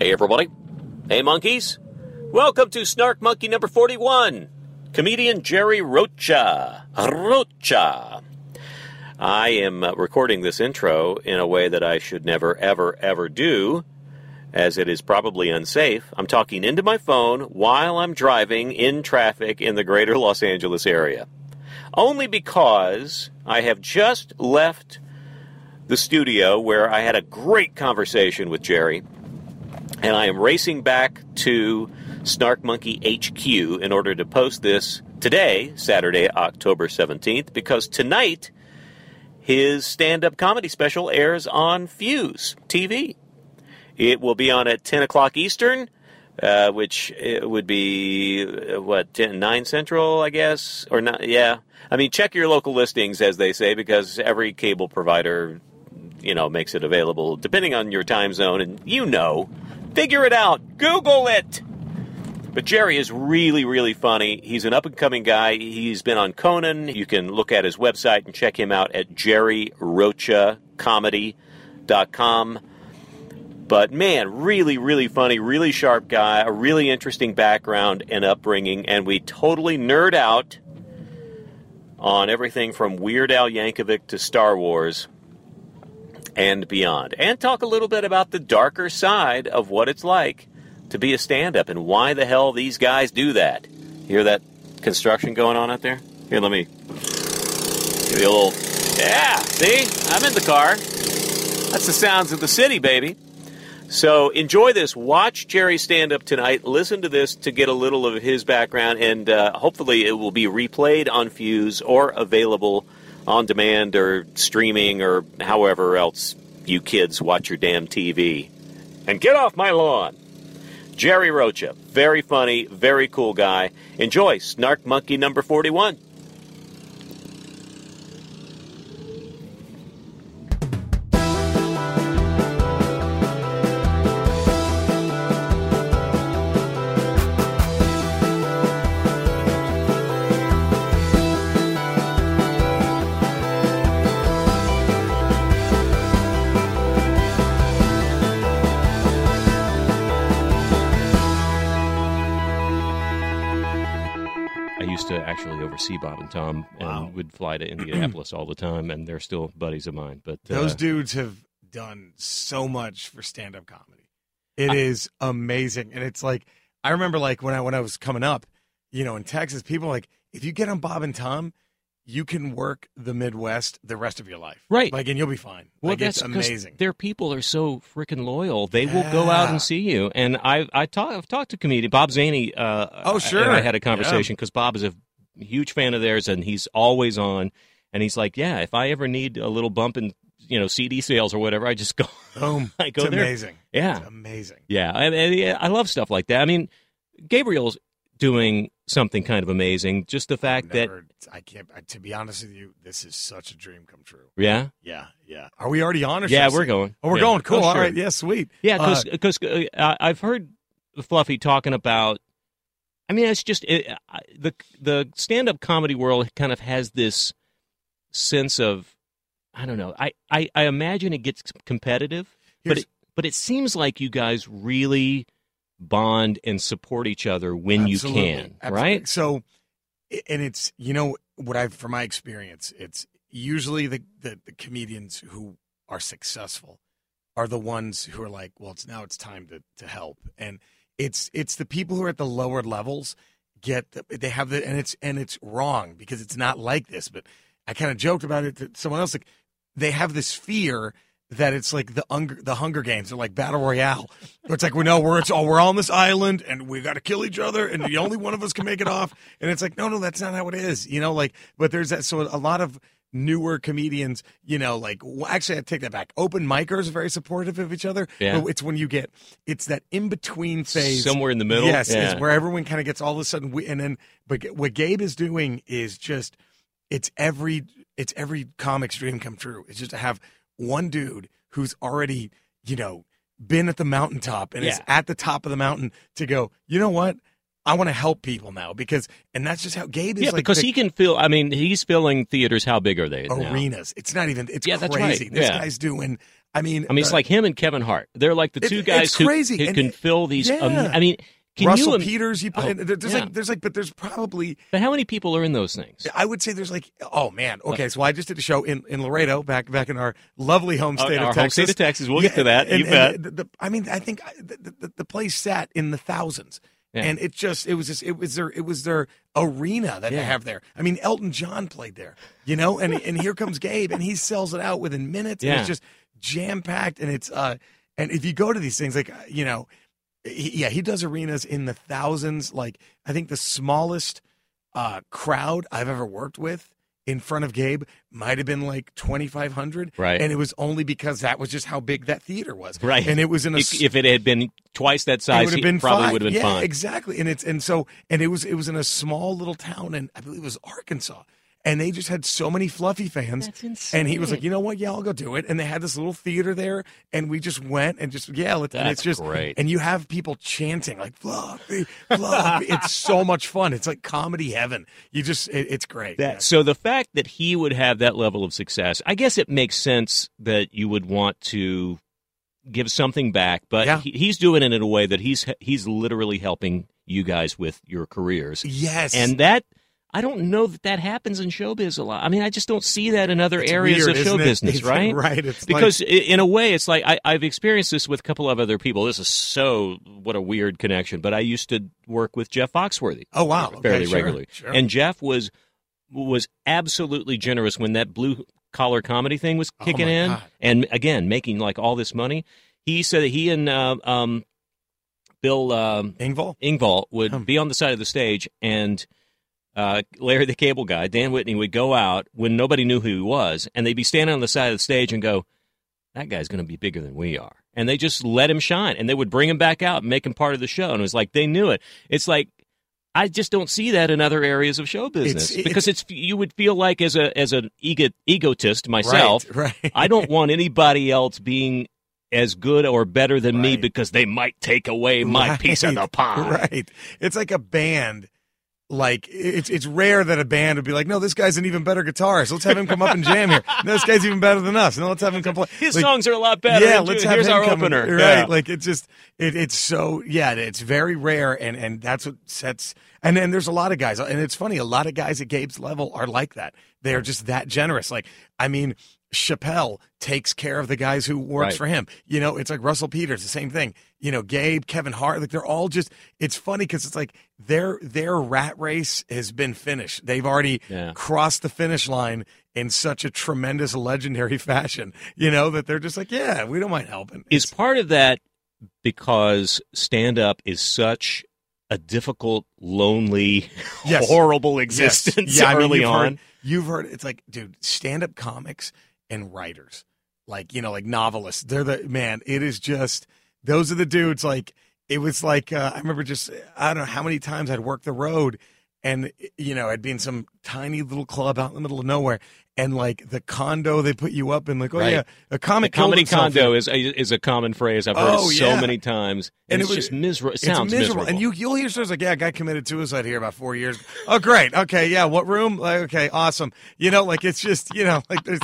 Hey, everybody. Hey, monkeys. Welcome to Snark Monkey number 41. Comedian Jerry Rocha. Rocha. I am uh, recording this intro in a way that I should never, ever, ever do, as it is probably unsafe. I'm talking into my phone while I'm driving in traffic in the greater Los Angeles area. Only because I have just left the studio where I had a great conversation with Jerry, and I am racing back to Snark Monkey HQ in order to post this today, Saturday, October 17th, because tonight his stand up comedy special airs on Fuse TV. It will be on at 10 o'clock Eastern, uh, which uh, would be, uh, what, 10, 9 Central, I guess? Or not, yeah. I mean, check your local listings, as they say, because every cable provider, you know, makes it available depending on your time zone. And you know, figure it out. Google it. But Jerry is really, really funny. He's an up and coming guy. He's been on Conan. You can look at his website and check him out at jerryrochacomedy.com. But man, really, really funny, really sharp guy, a really interesting background and upbringing, and we totally nerd out on everything from Weird Al Yankovic to Star Wars and beyond. And talk a little bit about the darker side of what it's like to be a stand up and why the hell these guys do that. Hear that construction going on out there? Here, let me give you a little. Yeah, see? I'm in the car. That's the sounds of the city, baby. So enjoy this. Watch Jerry stand up tonight. Listen to this to get a little of his background, and uh, hopefully it will be replayed on Fuse or available on demand or streaming or however else you kids watch your damn TV. And get off my lawn. Jerry Rocha, very funny, very cool guy. Enjoy Snark Monkey number 41. And Wow. would fly to Indianapolis all the time, and they're still buddies of mine. But uh, Those dudes have done so much for stand up comedy. It is amazing. And it's like I remember like when I when I was coming up, you know, in Texas, people were like, if you get on Bob and Tom, you can work the Midwest the rest of your life. Right. Like and you'll be fine. well, like that's amazing. Their people are so freaking loyal; they will go out and see you. And I, I talk, I've talked to comedian Bob Zany. Uh, Oh, sure. and I had a conversation because Bob is a huge fan of theirs, and he's always on. And he's like, "Yeah, if I ever need a little bump in, you know, CD sales or whatever, I just go, Boom. I go it's there. amazing. Yeah. It's amazing. Yeah, I, I, I love stuff like that. I mean, Gabriel's doing something kind of amazing. Just the fact that, I can't I, to be honest with you, this is such a dream come true. yeah, Yeah, yeah. Are we already on or yeah, we're going. Oh, we're Yeah. going. Cool. Oh, All sure. right. Yeah, sweet. Yeah, Uh, because uh, I've heard Fluffy talking about. I mean, it's just it, I- the the stand up comedy world kind of has this sense of I don't know. I, I, I imagine it gets competitive, but it, but it seems like you guys really bond and support each other when you can, Absolutely. right? So, and it's you know what I've from my experience, it's usually the, the the comedians who are successful are the ones who are like, well, it's now it's time to to help, and it's it's the people who are at the lower levels get the, they have the and it's and it's wrong because it's not like this. But I kind of joked about it to someone else like they have this fear that it's like the Hunger, the Hunger Games, they're like battle royale. Where it's like we know we're it's all we're on this island and we got to kill each other and the only one of us can make it off. And it's like no, no, that's not how it is. You know, like but there's that. So a lot of newer comedians, you know, like well, actually, I take that back. Open micers are very supportive of each other. Yeah. But it's when you get it's that in between phase, Somewhere in the middle? Yes, Yeah. is where everyone kind of gets all of a sudden, we, and then but what Gabe is doing is just it's every it's every comic's dream come true. It's just to have one dude who's already you know been at the mountaintop and is at the top of the mountain to go. You know what? I want to help people now because, and that's just how Gabe is. Yeah, like because the he can fill. I mean, he's filling theaters. How big are they? now? arenas. It's not even. It's Yeah, that's crazy. right. This Yeah. guy's doing. I mean, I mean, it's uh, like him and Kevin Hart. They're like the two it's guys who, who and can it- fill these. yeah. am- I mean, can Russell you? Peters. You put. Oh, there- there's yeah. like. There's like. But there's probably. But how many people are in those things? I would say there's like. Oh man. Okay. So I just did a show in, in Laredo back back in our lovely home state our of Texas. state of Texas. We'll get to that. And, You and bet. the- the- I mean, I think the, the place sat in the thousands. Yeah. And it just it was just it was their it was their arena that they have there. I mean, Elton John played there, you know, and and here comes Gabe, and he sells it out within minutes. And Yeah. it's just jam packed, and it's uh, and if you go to these things, like uh, you know, he, yeah, he does arenas in the thousands. Like I think the smallest uh crowd I've ever worked with in front of Gabe might have been like twenty five hundred, Right. And it was only because that was just how big that theater was, Right. And it was in a If, if it had been twice that it size, would have he been probably would have been yeah, fine. exactly. And it's and so and it was it was in a small little town, and I believe it was Arkansas. And they just had so many fluffy fans. That's insane. And he was like, you know what? Yeah, I'll go do it. And they had this little theater there, and we just went and just yeah, let's, and it's just great. And you have people chanting like fluffy, fluffy. it's so much fun. It's like comedy heaven. You just it, it's great. That so the fact that he would have that level of success, I guess it makes sense that you would want to give something back. But Yeah. he, he's doing it in a way that he's he's literally helping you guys with your careers, yes, and that. I don't know that that happens in showbiz a lot. I mean, I just don't see that in other It's areas weird, of show business, It's right? right. It's because i in a way, it's like I, I've experienced this with a couple of other people. This is so what a weird connection. But I used to work with Jeff Foxworthy. Oh, wow. Okay, fairly sure, regularly, sure. and Jeff was was absolutely generous when that blue collar comedy thing was Oh, kicking my in, God. and again making like all this money. He said that he and uh, um, Bill um, Engvall. Engvall would Hmm. be on the side of the stage, and uh, Larry the Cable Guy, Dan Whitney, would go out when nobody knew who he was, and they'd be standing on the side of the stage and go, "That guy's going to be bigger than we are," and they just let him shine, and they would bring him back out and make him part of the show, and it was like they knew it. It's like. I just don't see that in other areas of show business It's- because it's you would feel like as a as an ego, egotist myself, Right. right. I don't want anybody else being as good or better than me because they might take away my Right, piece of the pie. Right. It's like a band. Like it's it's rare that a band would be like, no, this guy's an even better guitarist. Let's have him come up and jam here. No, this guy's even better than us. No, let's have him come play. His Like, songs are a lot better. Yeah, let's have Here's him our come- opener. Right. Yeah. Like it's just it, it's so yeah, it's very rare and and that's what sets and then there's a lot of guys and it's funny, a lot of guys at Gabe's level are like that. They're just that generous. Like I mean, Chappelle takes care of the guys who works Right. for him. You know, it's like Russell Peters, the same thing. You know, Gabe, Kevin Hart, like they're all just. It's funny because it's like their their rat race has been finished. They've already Yeah. crossed the finish line in such a tremendous, legendary fashion. You know that they're just like, yeah, we don't mind helping. Is It's- part of that because stand up is such a difficult, lonely, Yes. horrible Yes. existence Yeah, I mean, early you've on? Heard, you've heard it's like, dude, stand up comics and writers, like you know, like novelists. They're the man. It is just those are the dudes. Like it was like uh, I remember just I don't know how many times I'd work the road, and you know I'd be in some tiny little club out in the middle of nowhere, and like the condo they put you up in, like oh Right. yeah, a comic comedy condo is is a common phrase I've heard Oh, it so yeah. many times, And and, it it's was- just miserable. It It's sounds miserable. And you you'll hear stories like, yeah, a guy committed suicide here about four years. Oh, great. Okay, yeah. What room? Like, okay, awesome. You know, like it's just you know, like there's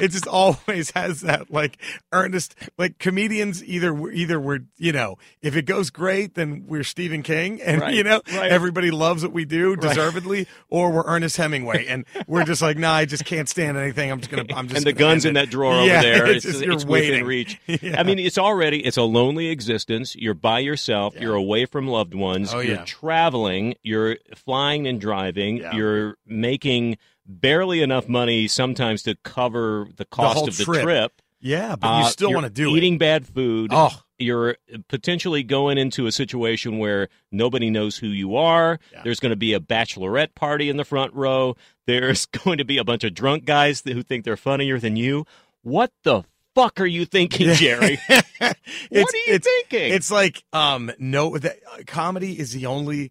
it just always has that like earnest like comedians either either we're you know if it goes great then we're Stephen King and Right, you know right. everybody loves what we do deservedly or we're Ernest Hemingway and we're just like nah I just can't stand anything I'm just gonna I'm just and the guns in it." that drawer Yeah, over there. It's, It's, just, it's within reach. Yeah. I mean, it's already it's a lonely existence. You're by yourself. You're away from loved ones. Oh, you're yeah. traveling. You're flying and driving. Yeah. You're making barely enough money sometimes to cover the cost whole of the trip. trip. yeah, but you Uh, still want to do it. eating it. bad food. Oh, you're potentially going into a situation where nobody knows who you are. Yeah. There's going to be a bachelorette party in the front row. There's going to be a bunch of drunk guys who think they're funnier than you. What the fuck are you thinking, Jerry? what are you it's, thinking? It's like um no the, uh, comedy is the only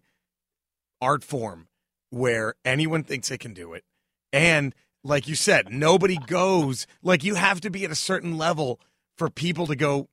art form where anyone thinks they can do it. And like you said, nobody goes like you have to be at a certain level for people to go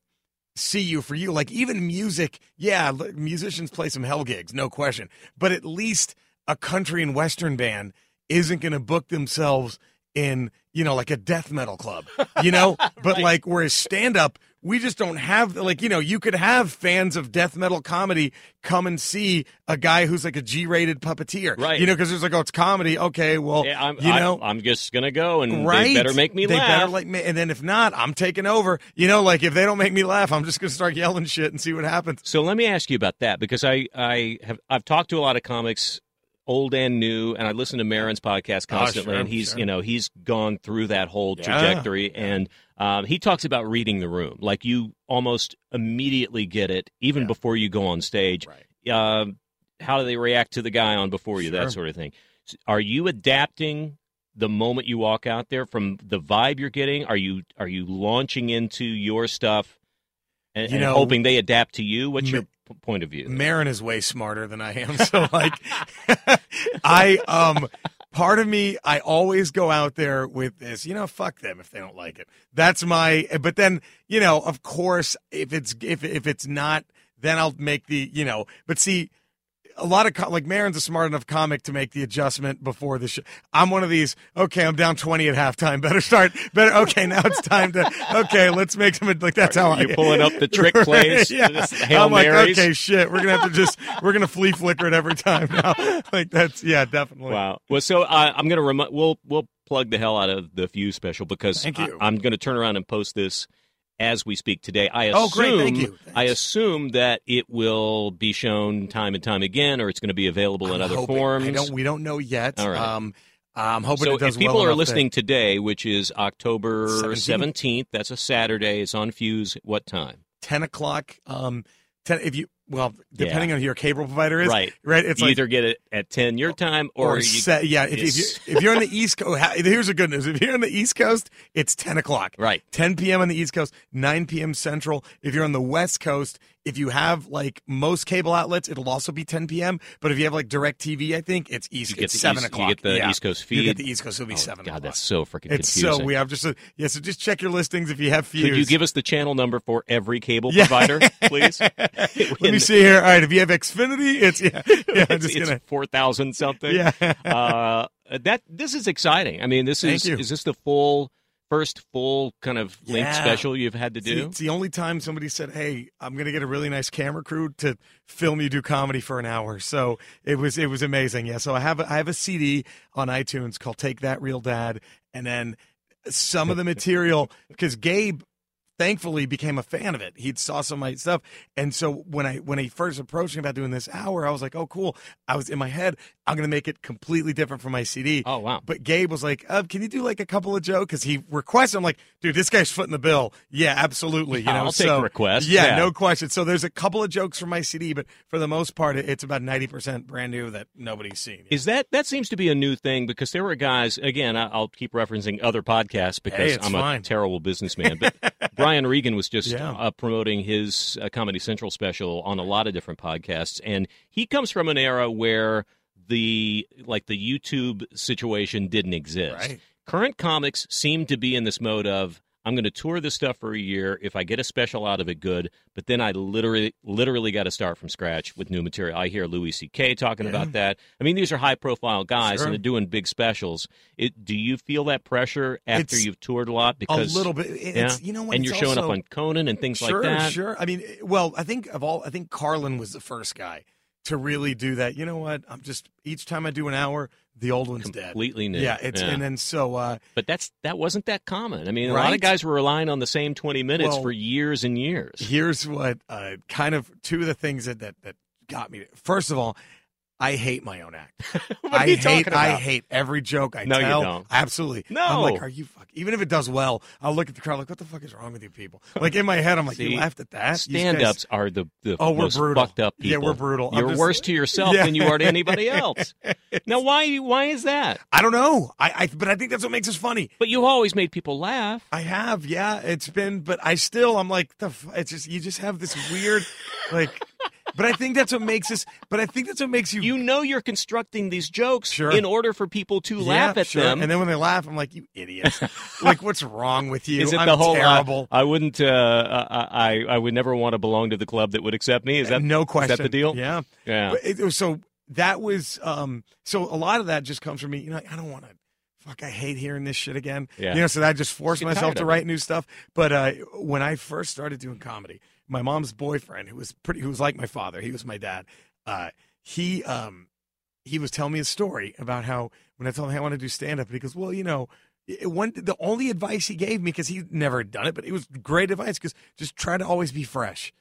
see you for you. Like even music, yeah, musicians play some hell gigs, no question. But at least a country and western band isn't going to book themselves in, you know, like a death metal club, you know? But like whereas stand up, we just don't have like, you know, you could have fans of death metal comedy come and see a guy who's like a G-rated puppeteer. Right. You know, because there's like, oh, it's comedy. Okay, well, Yeah, I'm, you I- know, I'm just gonna go and right? they better make me they laugh. better like me, and then if not, I'm taking over. You know, like if they don't make me laugh, I'm just gonna start yelling shit and see what happens. So let me ask you about that because I, I have I've talked to a lot of comics, old and new, and I listen to Maron's podcast constantly, Oh, sure, and he's sure. you know he's gone through that whole Yeah, trajectory, and um, he talks about reading the room, like you almost immediately get it even Yeah. before you go on stage. Right. Um, how do they react to the guy on before you? Sure. That sort of thing. Are you adapting? The moment you walk out there, from the vibe you're getting, are you are you launching into your stuff and, You and hoping they adapt to you? What's your point of view? Maron is way smarter than I am, so like, I um, part of me, I always go out there with this. You know, fuck them if they don't like it. That's my. But then, you know, of course, if it's if if it's not, then I'll make the you know. But see. A lot of co- like Maron's a smart enough comic to make the adjustment before the show. I'm one of these. Okay, I'm down 20 at halftime. Better start. Better. Okay, now it's time to. Okay, let's make some like that's how I. You're pulling up the trick plays, yeah, I'm like, Marys. okay, shit. We're gonna have to just we're gonna flea flicker it every time now. like that's yeah, definitely. Wow. Well, so uh, I'm going to rem- we'll we'll plug the hell out of the Fuse special because you. I, going to turn around and post this as we speak today. I assume Oh, great. Thank you. I assume that it will be shown time and time again, or it's going to be available in I'm other hoping. forms. Don't. We don't know yet. All right. Um, I'm hoping so it does if people well are listening today, which is October 17th. 17th, that's a Saturday. It's on Fuse. What time? 10 o'clock. Um, 10. If you well, depending on who your cable provider is, Right. Right. It's you like either get it at 10 your time, or, or, you, set, yeah. If, if it's- you if you're on the East Coast, here's the good news. If you're on the East Coast, it's 10 o'clock. right. 10 p.m. on the East Coast, 9 p.m. Central. If you're on the West Coast, if you have like most cable outlets, it'll also be 10 p.m. But if you have like DirecTV, I think it's East. You get it's seven East- you o'clock. get the Yeah. East Coast feed. You get the East Coast. It'll be Oh, seven. God, o'clock. that's so freaking It's confusing. so we have just a, yeah. So just check your listings if you have Fuse. Could you give us the channel number for every cable Yeah. provider, please? Let me see here. All right, if you have Xfinity, it's yeah. yeah I'm It's, just gonna four thousand something. yeah. Uh, that this is exciting. I mean, this Thank is you. is this the full first full kind of linked Yeah. special you've had to do? It's the only time somebody said, "Hey, I'm going to get a really nice camera crew to film you do comedy for an hour." So it was it was amazing. Yeah. So I have a, I have a CD on iTunes called "Take That Real Dad," and then some of the material because Gabe thankfully became a fan of it. He saw some of my stuff, and so when I when he first approached me about doing this hour, I was like, "Oh, cool." I was in my head, I'm going to make it completely different from my CD. Oh wow! But Gabe was like, uh, "Can you do like a couple of jokes?" Because he requested. I'm like, "Dude, this guy's footing the bill." Yeah, absolutely. You know, I'll take so, requests. Yeah, Yeah. no question. So there's a couple of jokes from my CD, but for the most part, it's about ninety percent brand new that nobody's seen. Is that that seems to be a new thing because there were guys again. I'll keep referencing other podcasts because it's I'm fine. a terrible businessman. But Brian Regan was just Yeah. uh, promoting his uh, Comedy Central special on a lot of different podcasts, and he comes from an era where the like the YouTube situation didn't exist. Right. Current comics seem to be in this mode of I'm going to tour this stuff for a year. If I get a special out of it, good. But then I literally, literally got to start from scratch with new material. I hear Louis C.K. talking Yeah. about that. I mean, these are high profile guys Sure. and they're doing big specials. It, do you feel that pressure after It's you've toured a lot? Because a little bit. It's, You know what? and you're showing also- up on Conan and things sure, like that. Sure, sure, I mean, well, I think of all, I think Carlin was the first guy to really do that. You know what? I'm just each time I do an hour, the old one's dead. Completely new. Yeah, it's and then so uh, but that's that wasn't that common. I mean, a lot of guys were relying on the same 20 minutes Well, for years and years. here's what uh, kind of two of the things that, that that got me. First of all, I hate my own act. what are I you hate talking about? I hate every joke I No, you don't. Absolutely. No. I'm like, are you fuck? Even if it does well, I'll look at the crowd like, what the fuck is wrong with you people? Like in my head, I'm like, See, you laughed at that. You Stand ups are the, the Oh, we're most brutal. fucked up people. Yeah, we're brutal. You're just- worse to yourself Yeah. than you are to anybody else. now, why why is that? I don't know. I, I but I think that's what makes us funny. But you've always made people laugh. I have, yeah. It's been, but I still, I'm like, the. f- It's just you just have this weird, like. But I think that's what makes us. But I think that's what makes you. You know you're constructing these jokes Sure. in order for people to Yeah, laugh at sure. them. and then when they laugh, I'm like, you idiot! like, what's wrong with you? is it I'm the whole uh, terrible? I wouldn't. Uh, I I would never want to belong to the club that would accept me. Is that no question? Is that the deal? Yeah. Yeah. But it, so that was um so a lot of that just comes from me you know i don't want to fuck i hate hearing this shit again Yeah. you know so I just forced myself to of write new stuff but uh when i first started doing comedy my mom's boyfriend who was pretty who was like my father he was my dad uh he um he was telling me a story about how when i told him hey, i want to do stand up and he goes well you know it, one the only advice he gave me because he never done it but it was great advice because just try to always be fresh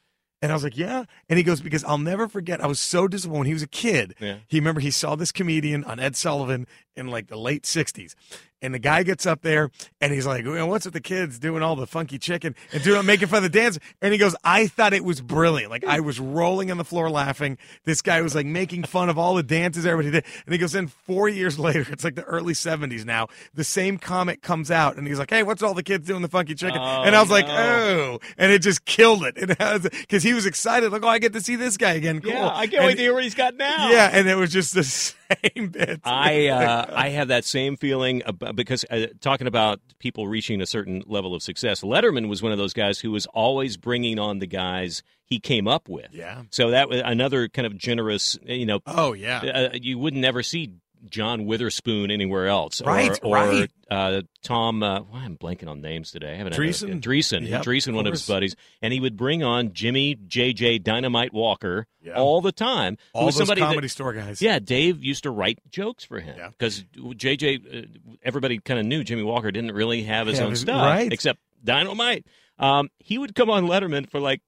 and I was like, yeah. And he goes, because I'll never forget. I was so disappointed. When he was a kid, Yeah. he remember he saw this comedian on Ed Sullivan in like the late 60s. And the guy gets up there and he's like, well, what's with the kids doing all the funky chicken and doing making fun of the dance? And he goes, I thought it was brilliant. Like I was rolling on the floor laughing. This guy was like making fun of all the dances everybody did. And he goes, then four years later, it's like the early 70s now, the same comic comes out and he's like, hey, what's all the kids doing the funky chicken? Oh, and I was like, oh, and it just killed it. Because he was excited, like, oh, I get to see this guy again. Cool. Yeah, I can't wait to hear what he's got now. Yeah, and it was just the same bit. I uh, I have that same feeling about, because uh, talking about people reaching a certain level of success. Letterman was one of those guys who was always bringing on the guys he came up with. Yeah. So that was another kind of generous. You know, Oh yeah. uh, you would never see John Witherspoon anywhere else, Right, Or, or right. Uh, Tom. Uh, why I'm blanking on names today. I haven't had a- Dreesen? Dreesen. Yep, Dreesen, one of his buddies, and he would bring on Jimmy JJ Dynamite Walker Yeah. all the time. All those somebody that- comedy store guys. yeah, Dave used to write jokes for him Yeah. because JJ, uh, everybody kind of knew Jimmy Walker didn't really have his Have own stuff, right. except Dynamite. Um, he would come on Letterman for like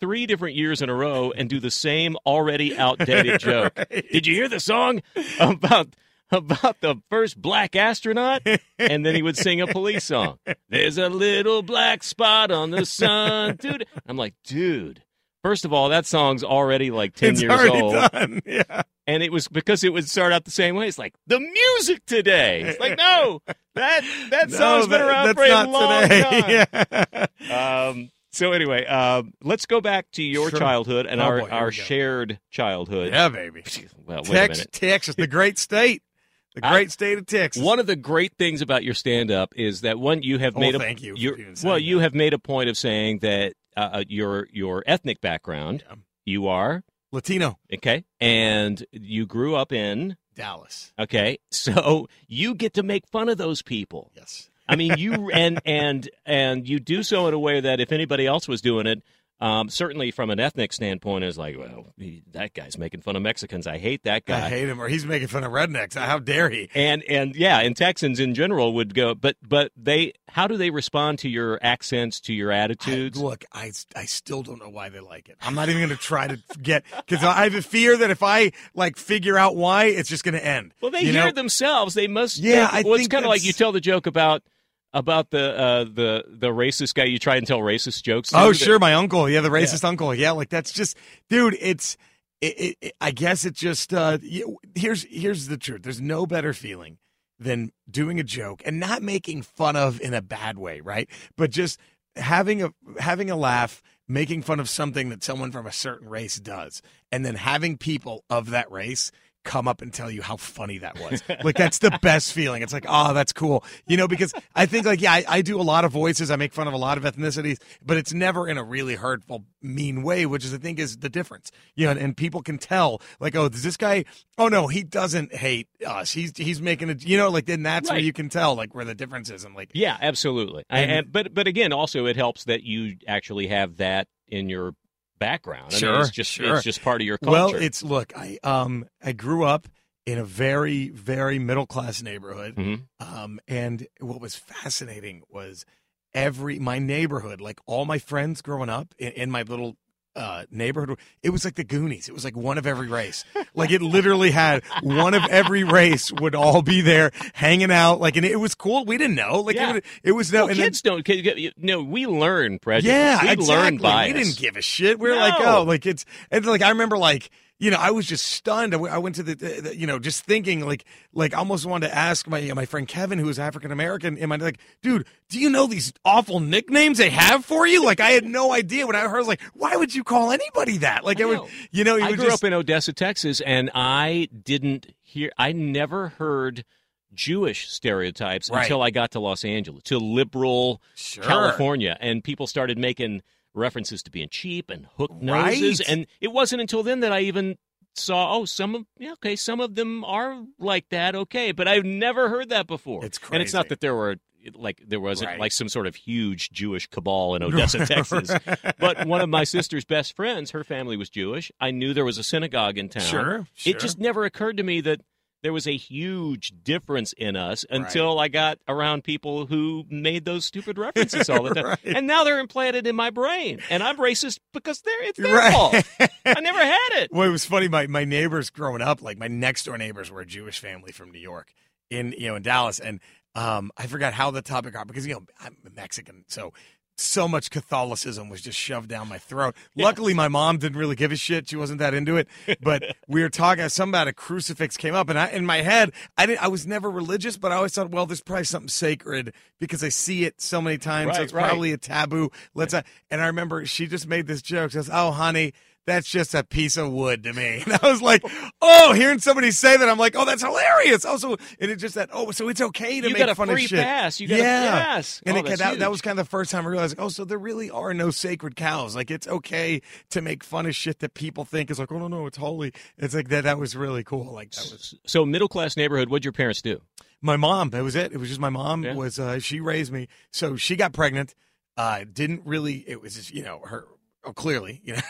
three different years in a row and do the same already outdated joke. Right. Did you hear the song about about the first black astronaut? And then he would sing a police song. There's a little black spot on the sun, dude. I'm like, dude. First of all, that song's already like ten it's years old done. Yeah. and it was because it would start out the same way. It's like the music today. It's like no, that that No, song's been around for a long today. time. Yeah. Um, so anyway, um, let's go back to your Sure. childhood and Oh, our boy, our shared childhood. yeah, baby. Well, wait a Texas, the great state, the I- great state of Texas. One of the great things about your stand-up is that one you have Oh, made a thank you for you're- even saying well you have made a point of saying that uh, your your ethnic background Yeah. you are Latino, okay and you grew up in Dallas. okay so you get to make fun of those people Yes. I mean, you and and and you do so in a way that if anybody else was doing it, um, certainly from an ethnic standpoint, is like, well, he, that guy's making fun of Mexicans. I hate that guy. I hate him, or he's making fun of rednecks. How dare he? and and yeah, and Texans in general would go, but but they, how do they respond to your accents, to your I, attitudes? look, I, I still don't know why they like it. I'm not even going to try to get because I have a fear that if I like figure out why, it's just going to end. well, they hear know? themselves. They must. Yeah, think- I well, it's kind of like you tell the joke about about the uh, the the racist guy. You try and tell racist jokes. to, Oh, that- sure, my uncle. Yeah, the racist uncle. Yeah, like that's just, dude. It's, it, it, it- I guess it just. Uh, you- here's here's the truth. There's no better feeling than doing a joke and not making fun of in a bad way, right? But just having a having a laugh, making fun of something that someone from a certain race does, and then having people of that race come up and tell you how funny that was. like that's the best feeling. It's like, oh, that's cool. You know, because I think like, yeah, I, I do a lot of voices. I make fun of a lot of ethnicities, but it's never in a really hurtful, mean way, which is I think is the difference. You know, and, and people can tell like, oh, does this guy? Oh no, he doesn't hate us. He's he's making it. You know, like then that's where you can tell like where the difference is. And like, Yeah, absolutely. I, And- and, but but again, also it helps that you actually have that in your background. I mean, Sure, it's just sure. it's just part of your culture. Well, it's look, I um I grew up in a very very middle class neighborhood, Mhm. um, and what was fascinating was every my neighborhood, like all my friends growing up in, in my little uh, neighborhood. It was like the Goonies. It was like one of every race. Like it literally had one of every race would all be there hanging out. Like and it was cool. We didn't know. Like Yeah. it, it was no. Well, and then- kids don't. You we learn prejudice. yeah, we exactly. learn bias. We didn't give a shit. We were like, No. oh, like it's and like I remember like you know I was just stunned. I went to the, the, you know just thinking like like I almost wanted to ask my my friend Kevin who is African American. Am I like, dude? Do you know these awful nicknames they have for you? Like I had no idea when I heard. I was like, why would you call anybody that? Like I it would, know. you know, I would grew just, up in Odessa, Texas, and I didn't hear. I never heard Jewish stereotypes Right. until I got to Los Angeles, to liberal Sure. California, and people started making references to being cheap and hook noses, Right. and it wasn't until then that I even saw oh some of yeah, okay some of them are like that okay but I've never heard that before It's crazy. and it's not that there were like there wasn't Right. like some sort of huge Jewish cabal in Odessa Texas but one of my sister's best friends, her family was Jewish. I knew there was a synagogue in town. Sure, sure. It just never occurred to me that there was a huge difference in us until I got around people who made those stupid references all the time. Right. And now they're implanted in my brain. And I'm racist because they're it's their Right. fault. I never had it. Well, it was funny. My my neighbors growing up, like my next door neighbors were a Jewish family from New York, in you know in Dallas, and um, I forgot how the topic got because you know I'm Mexican, so so much Catholicism was just shoved down my throat. Luckily, my mom didn't really give a shit; she wasn't that into it. But we were talking. Something about a crucifix came up, and I in my head, I didn't. I was never religious, but I always thought, well, there's probably something sacred because I see it so many times. so it's right. probably a taboo. Let's. Uh, and I remember she just made this joke. She says, "Oh, honey." That's just a piece of wood to me. And I was like, oh, hearing somebody say that, I'm like, oh, that's hilarious. Also, and it's just that, oh, so it's okay to You make got a fun free of shit. pass. You got a- yeah. And Oh, it, that, that was kind of the first time I realized, oh, so there really are no sacred cows. Like, it's okay to make fun of shit that people think is like, oh, no, no, it's holy. It's like that. That was really cool. Like, that was So middle class neighborhood, what'd your parents do? my mom. That was it. It was just my mom Yeah. was, uh, she raised me. So she got pregnant. Uh, didn't really, it was just, you know, her, oh, clearly, you know,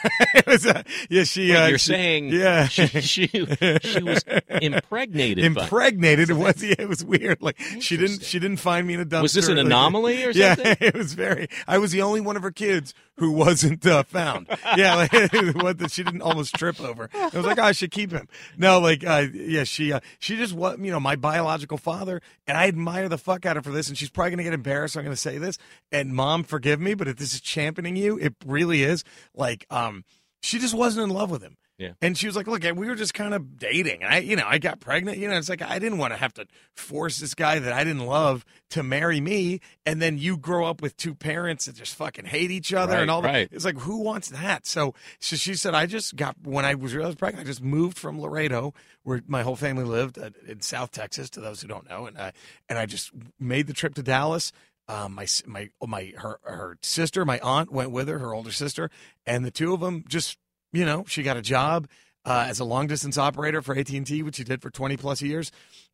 uh, yeah, she, Wait, uh, you're she- saying yeah. she, she, she was impregnated by impregnated. It was yeah, it was weird. Like she didn't she didn't find me in a dumpster. Was this an anomaly or something? yeah, something? it was very. I was the only one of her kids who wasn't uh, found. Yeah, like what that she didn't almost trip over. I was like, oh, I should keep him. No, like uh, yeah, she uh, she just was you know my biological father, and I admire the fuck out of her for this. And she's probably gonna get embarrassed. So I'm gonna say this, and mom, forgive me, but if this is championing you, it really is. Like um, she just wasn't in love with him. Yeah. And she was like, "Look, we were just kind of dating. I, you know, I got pregnant. You know, it's like I didn't want to have to force this guy that I didn't love to marry me, and then you grow up with two parents that just fucking hate each other Right, and all that. It's like, who wants that? So, so she said, I just got when I was pregnant, I just moved from Laredo, where my whole family lived uh, in South Texas. To those who don't know, and I and I just made the trip to Dallas. Um, my my my her her sister, my aunt went with her, her older sister, and the two of them just you know she got a job uh, as a long distance operator for AT and T, which she did for twenty plus years,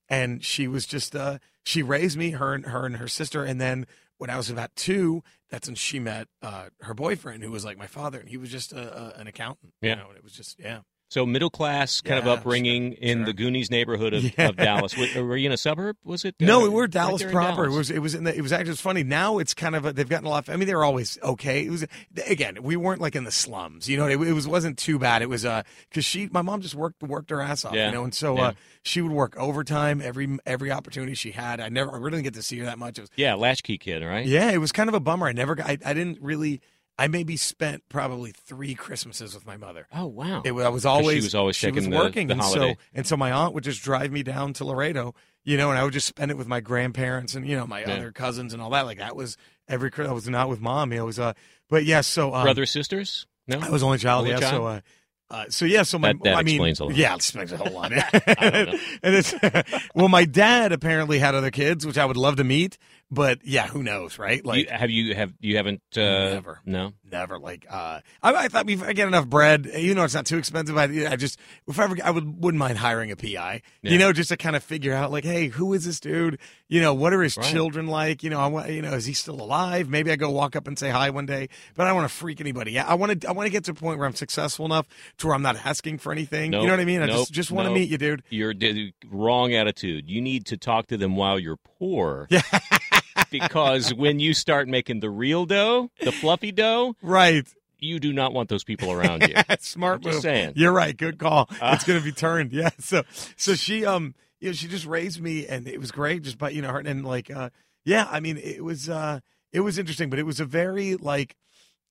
and she was just uh, she raised me, her and her and her sister, and then when I was about two, that's when she met uh, her boyfriend, who was like my father, and he was just a, a, an accountant. Yeah. you know, and it was just yeah. So middle class kind Yeah, of upbringing sure, in sure. the Goonies neighborhood of, Yeah. of Dallas. Were, were you in a suburb? Was it? No, uh, we're right Dallas in proper. Dallas? It was it was in the, it was actually it's funny. Now it's kind of a, they've gotten a lot. I mean, they were always okay. It was again, we weren't like in the slums. You know, it, it was wasn't too bad. It was uh because she my mom just worked worked her ass off. Yeah. You know, and so uh she would work overtime every every opportunity she had. I never I really didn't get to see her that much. It was yeah, latchkey kid, right? yeah, it was kind of a bummer. I never I I didn't really. I maybe spent probably three Christmases with my mother. Oh wow. It, I was always was always she was checking the- working, the and holiday. so and so my aunt would just drive me down to Laredo, you know, and I would just spend it with my grandparents and you know my Yeah. other cousins and all that. Like that was every Chris- I was not with mom. It was uh, but yeah. So um, Brothers, sisters? No. I was only child. Only yeah. child? So uh, uh, so yeah. So my That- that I mean, explains a lot. Yeah, it explains a whole lot. and it's well, my dad apparently had other kids, which I would love to meet, but yeah, who knows, right? Like you, have you have you haven't? Uh, Never. No. Never like uh I, I thought if I get enough bread, you know, it's not too expensive. I, I just if I ever I would wouldn't mind hiring a PI, Yeah. you know, just to kind of figure out like, hey, who is this dude? You know, what are his Right. children like? You know, I want, you know, is he still alive? Maybe I go walk up and say hi one day, but I don't want to freak anybody. I want to I want to get to a point where I'm successful enough to where I'm not asking for anything. Nope. You know what I mean? I Nope. just just want to Nope. meet you, dude. You're d- wrong attitude. You need to talk to them while you're poor. because when you start making the real dough, the fluffy dough, Right. you do not want those people around you. Smart move. saying. You're right. Good call. Uh. it's gonna be turned. Yeah. So so she um you know she just raised me and it was great just by you know her and like uh yeah I mean it was uh it was interesting but it was a very like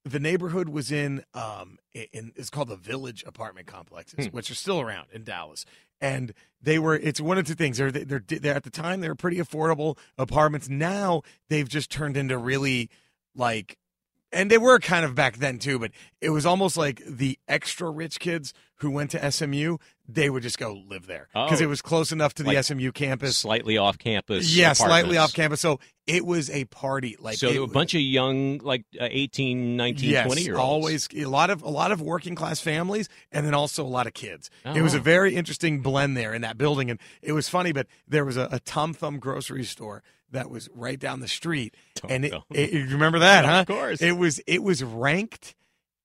the neighborhood was in um in it's called the Village apartment complexes Hmm. which are still around in Dallas. And they were it's one of two things. They're they're, they're at the time they were pretty affordable apartments. Now they've just turned into really like and they were kind of back then too, but it was almost like the extra rich kids who went to SMU, they would just go live there because Oh. it was close enough to the Like SMU campus. Slightly off campus. Yeah, slightly off campus. So it was a party. Like so it, a bunch of young, like uh, 18, 19, yes, 20 year olds. always a lot of a lot of working class families, and then also a lot of kids. it was a Oh. very interesting blend there in that building, and it was funny. But there was a, a Tom Thumb grocery store that was right down the street, Tom and it, it- you remember that, huh? Of course. It was it was ranked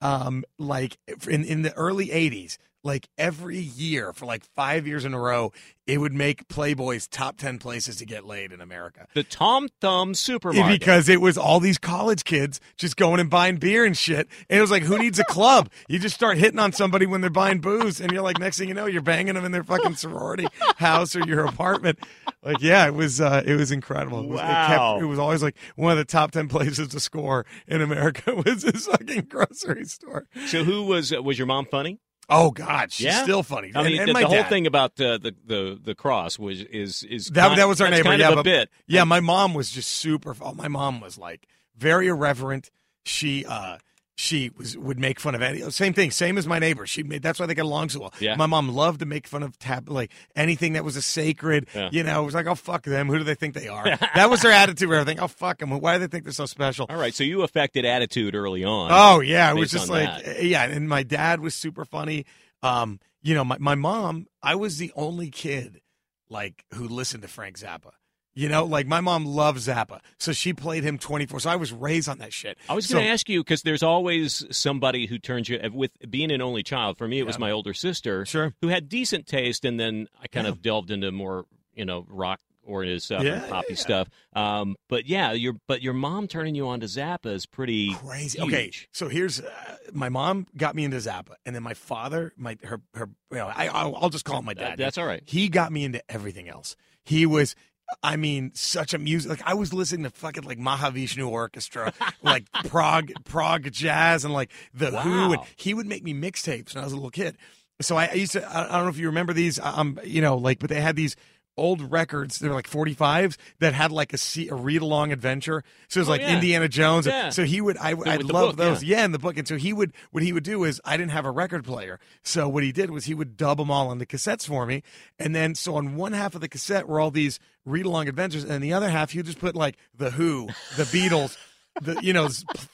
um like in in the early 80s like every year for like 5 years in a row it would make Playboy's top 10 places to get laid in America. the Tom Thumb supermarket. Because it was all these college kids just going and buying beer and shit. And it was like, who needs a club? You just start hitting on somebody when they're buying booze, and you're like, next thing you know, you're banging them in their fucking sorority house or your apartment. Like, yeah, it was uh, it was incredible. It was, it, Wow. kept, it was always like one of the top ten places to score in America was this fucking grocery store. so who was uh, was your mom funny? Oh God, she's Yeah? still funny. I And- mean, and the, my the whole thing about uh, the the the cross was is is That kind- that was our neighbor. Kind yeah, of a but, bit. Yeah, my mom was just super. Oh, my mom was like very irreverent. She uh she was would make fun of any same thing, same as my neighbor. She made that's why they get along so well. Yeah. My mom loved to make fun of tab like anything that was a sacred. Yeah. You know, it was like, oh fuck them. Who do they think they are? that was their attitude everything. Oh fuck them. Why do they think they're so special? All right, so you affected attitude early on. Oh yeah, it was just like that. yeah, and my dad was super funny. Um, you know, my my mom, I was the only kid like who listened to Frank Zappa. You know, like my mom loves Zappa, so she played him twenty four. So I was raised on that shit. I was going to So- ask you because there's always somebody who turns you with being an only child. For me, it was my older sister Sure. who had decent taste, and then I kind Yeah. of delved into more you know rock oriented stuff Yeah, and poppy yeah. stuff. Um, but yeah, your but your mom turning you on to Zappa is pretty crazy. huge. Okay, so here's uh, my mom got me into Zappa, and then my father, my her her, you know, I I'll, I'll just call him my Uh, dad. that's all right. He got me into everything else. He was. I mean, such a music. Like I was listening to fucking like Mahavishnu Orchestra, like prog, prog jazz, and like the Who. And he would make me mixtapes when I was a little kid. So I, I used to. I, I don't know if you remember these. Um, you know, like, but they had these old records. They're like 45s that had like a, a read along adventure. So it was Oh, like yeah. Indiana Jones. Yeah. So he would. I, I love book, those. yeah. Yeah, in the book. And so he would, what he would do is, I didn't have a record player. So what he did was he would dub them all on the cassettes for me. And then, so on one half of the cassette were all these read along adventures. And the other half, he would just put like The Who, The Beatles, the, you know,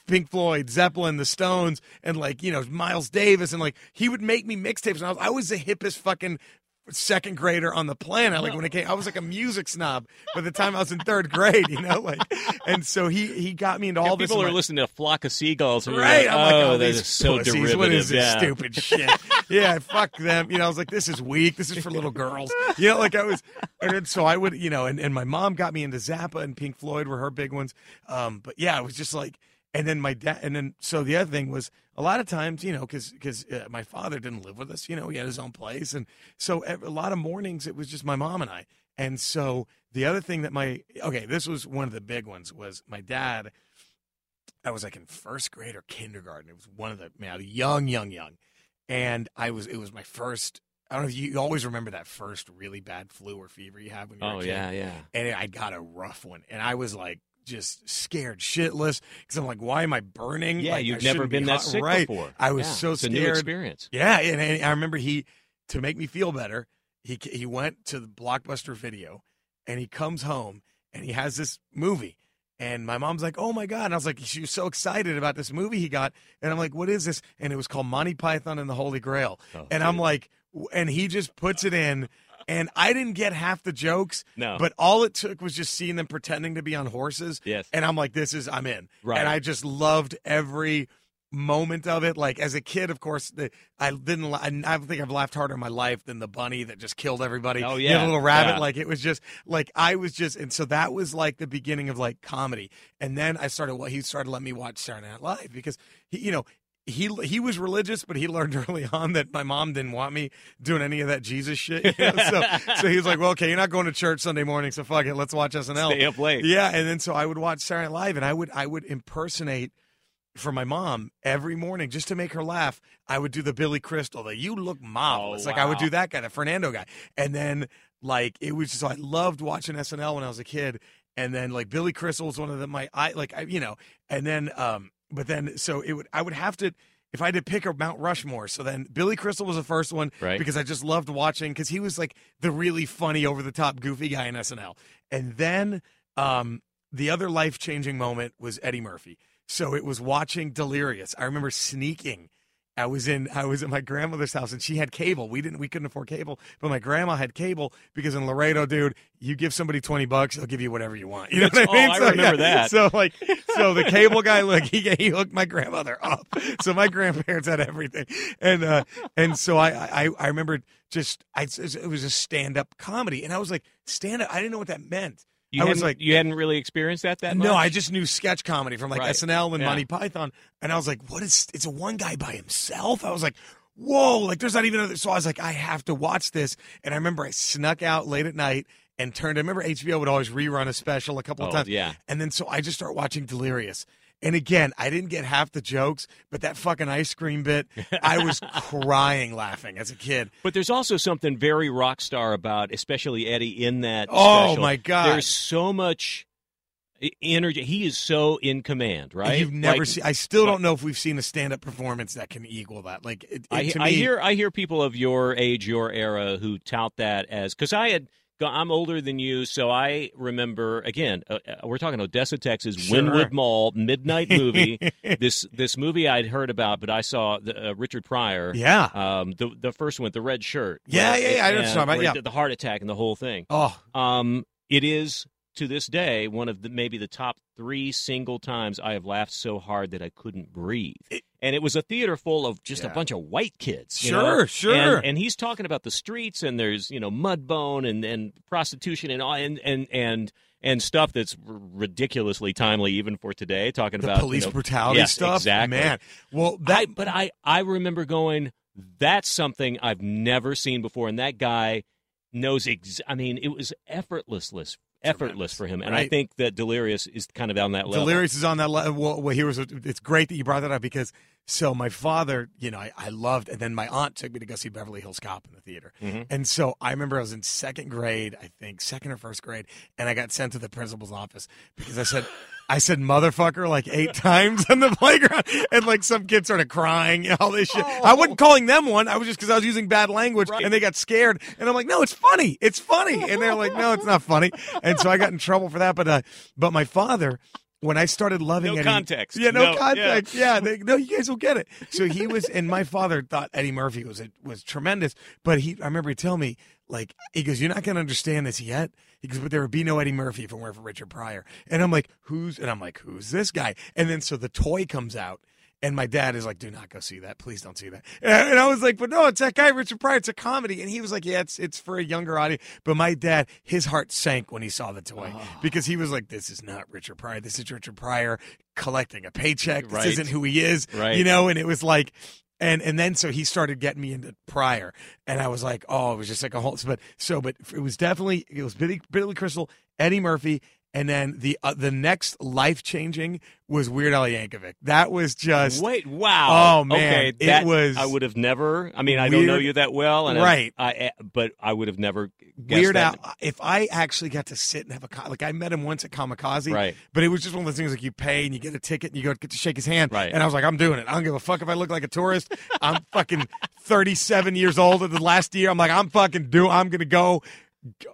Pink Floyd, Zeppelin, The Stones, and like, you know, Miles Davis. And like, he would make me mixtapes. And I was, I was the hippest fucking second grader on the planet. Like when it came, I was like a music snob by the time I was in third grade, you know, like, and so he, he got me into all this. People are listening to a flock of seagulls, and Right. Like, I'm like, oh, oh, these so pussies. derivative. What is this stupid shit? yeah, fuck them. You know, I was like, this is weak. This is for little girls. You know, like I was, and so I would, you know, and, and my mom got me into Zappa and Pink Floyd were her big ones. Um, but yeah, it was just like, and then my dad, and then so the other thing was a lot of times, you know, because because uh, my father didn't live with us, you know, he had his own place, and so a lot of mornings it was just my mom and I. And so the other thing that my okay, this was one of the big ones was my dad. I was like in first grade or kindergarten. It was one of the man, young, young, young, and I was. It was my first. I don't know if you, you always remember that first really bad flu or fever you had when you were Oh a kid yeah, yeah. and I got a rough one, and I was like just scared shitless because I'm like, why am I burning? Yeah, Like, you've never shouldn't be been that sick right. before. I was Yeah, so it's a new experience. Yeah, and, and I remember he to make me feel better. He he went to the Blockbuster Video, and he comes home and he has this movie. And my mom's like, "Oh my god!" And I was like, she was so excited about this movie he got, and I'm like, "What is this?" And it was called Monty Python and the Holy Grail. Oh, and I'm like, and he just puts it in, and I didn't get half the jokes, No. but all it took was just seeing them pretending to be on horses. Yes. And I'm like, this is, I'm in. Right. And I just loved every moment of it. Like as a kid, of course, the, I didn't, I don't think I've laughed harder in my life than the bunny that just killed everybody. Oh, You know, yeah. the little rabbit. Yeah. Like it was just like, I was just, and so that was like the beginning of like comedy. And then I started, what he started letting me watch Saturday Night Live because he, you know, he he was religious, but he learned early on that my mom didn't want me doing any of that Jesus shit. You know? so so he was like, "Well, okay, you're not going to church Sunday morning, so fuck it, let's watch SNL." Stay up late. Yeah, and then so I would watch Saturday Night Live, and I would I would impersonate for my mom every morning just to make her laugh. I would do the Billy Crystal, the "You look marvelous." Oh, Like I would do that guy, the Fernando guy, and then like it was so I loved watching SNL when I was a kid, and then like Billy Crystal was one of the my I like I you know, and then um but then so it would I would have to. If I had to pick a Mount Rushmore, so then Billy Crystal was the first one Right. because I just loved watching because he was like the really funny, over the top, goofy guy in SNL. And then um, the other life changing moment was Eddie Murphy. So it was watching Delirious. I remember sneaking. I was in I was at my grandmother's house and she had cable. We didn't we couldn't afford cable, but my grandma had cable because in Laredo, dude, you give somebody twenty bucks, they'll give you whatever you want. You know what I mean? I So, remember that. So like so the cable guy look he he hooked my grandmother up. So my grandparents had everything. And uh and so I I I remember just I it was a stand up comedy and I was like stand up I didn't know what that meant. You I was like you hadn't really experienced that that much. no, I just knew sketch comedy from like Right. SNL and Yeah. Monty Python, and I was like, "What is? It's a one guy by himself." I was like, "Whoa!" Like, there's not even. Other, so I was like, "I have to watch this." And I remember I snuck out late at night and turned. I remember HBO would always rerun a special a couple of Oh, times. yeah. And then so I just start watching Delirious. And again, I didn't get half the jokes, but that fucking ice cream bit, I was crying laughing as a kid. But there's also something very rock star about, especially Eddie in that. Oh, special. my God. There's so much energy. He is so in command, right? You've never Like, seen. I still don't know if we've seen a stand-up performance that can equal that. Like, it, it, I, to I hear I hear people of your age, your era, who tout that as because I had. I'm older than you, so I remember again. Uh, uh, we're talking Odessa, Texas, Sure. Winwood Mall, midnight movie. this this movie I'd heard about, but I saw the, uh, Richard Pryor. Yeah. Um, the the first one, the red shirt. Yeah, where- yeah, yeah, I know what you're talking about, yeah. The heart attack and the whole thing. Oh, Um, it is to this day one of the maybe the top three single times I have laughed so hard that I couldn't breathe. and it was a theater full of just a bunch of white kids. you Sure, know? sure. And, and he's talking about the streets and there's you know mudbone and and prostitution and all and and and. And stuff that's ridiculously timely even for today. Talking the about police you know, brutality yes, stuff. exactly. Man, well, I, that but I, I remember going, that's something I've never seen before. And that guy knows, ex- I mean, it was effortless, effortless for him. And I think that Delirious is kind of on that level. Delirious is on that level. Well, well, here was. A, it's great that you brought that up because so my father, you know, I, I loved, and then my aunt took me to go see Beverly Hills Cop in the theater, Mm-hmm. and so I remember I was in second grade, I think second or first grade, and I got sent to the principal's office because I said. I said motherfucker like eight times on the playground, and like some kid started crying and all this shit. I wasn't calling them one. I was just because I was using bad language, and they got scared. And I'm like, no, it's funny, it's funny, and they're like, no, it's not funny. And so I got in trouble for that. But uh, but my father, when I started loving No Eddie, context. yeah, no, No, context, yeah, they, no, you guys will get it. So he was, and my father thought Eddie Murphy was was tremendous, but he, I remember he tell me like he goes, you're not gonna understand this yet. He goes, but there would be no Eddie Murphy if it weren't for Richard Pryor. And I'm like, who's? And I'm like, who's this guy? And then so the toy comes out. And my dad is like, "Do not go see that. Please don't see that." And I was like, "But no, it's that guy, Richard Pryor. It's a comedy." And he was like, "Yeah, it's it's for a younger audience." But my dad, his heart sank when he saw the toy ah. because he was like, "This is not Richard Pryor. This is Richard Pryor collecting a paycheck. This Right. isn't who he is." Right. You know. And it was like, and and then so he started getting me into Pryor, and I was like, "Oh, it was just like a whole." But so, but it was definitely it was Billy, Billy Crystal, Eddie Murphy. And then the uh, the next life changing was Weird Al Yankovic. That was just Wait, wow. Oh, man. Okay, It that, was I would have never. I mean, I don't know you that well, and Right. I, but I would have never. guessed Weird. Al. If I actually got to sit and have a like, I met him once at Comikaze, Right. But it was just one of those things like you pay and you get a ticket and you go get to shake his hand, Right. And I was like, I'm doing it. I don't give a fuck if I look like a tourist. I'm fucking 37 years old at the last year. I'm like, I'm fucking do. I'm gonna go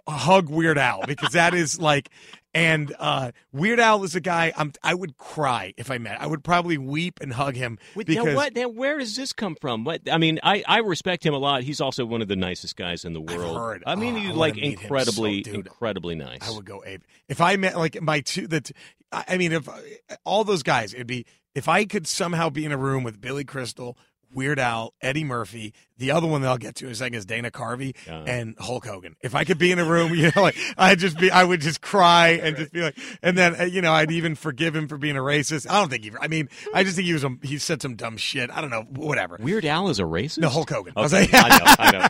hug Weird Al because that is like. And uh, Weird Al is a guy I'm, I would cry if I met. I would probably weep and hug him Wait, because now what? Now where does this come from? What? I mean, I, I respect him a lot. He's also one of the nicest guys in the world. heard. I mean, Oh, he's like him so, incredibly, dude. incredibly nice. I would go ape. If I met like my two that I I mean if all those guys it'd be if I could somehow be in a room with Billy Crystal, Weird Al, Eddie Murphy. The other one that I'll get to in a second is Dana Carvey Uh. and Hulk Hogan. If I could be in a room, you know, like I'd just be, I would just cry and just be like, and then uh, you know, I'd even forgive him for being a racist. I don't think he. I mean, I just think he was. A, he said some dumb shit. I don't know. Whatever. Weird Al is a racist. No, Hulk Hogan. I was like, I know, I know.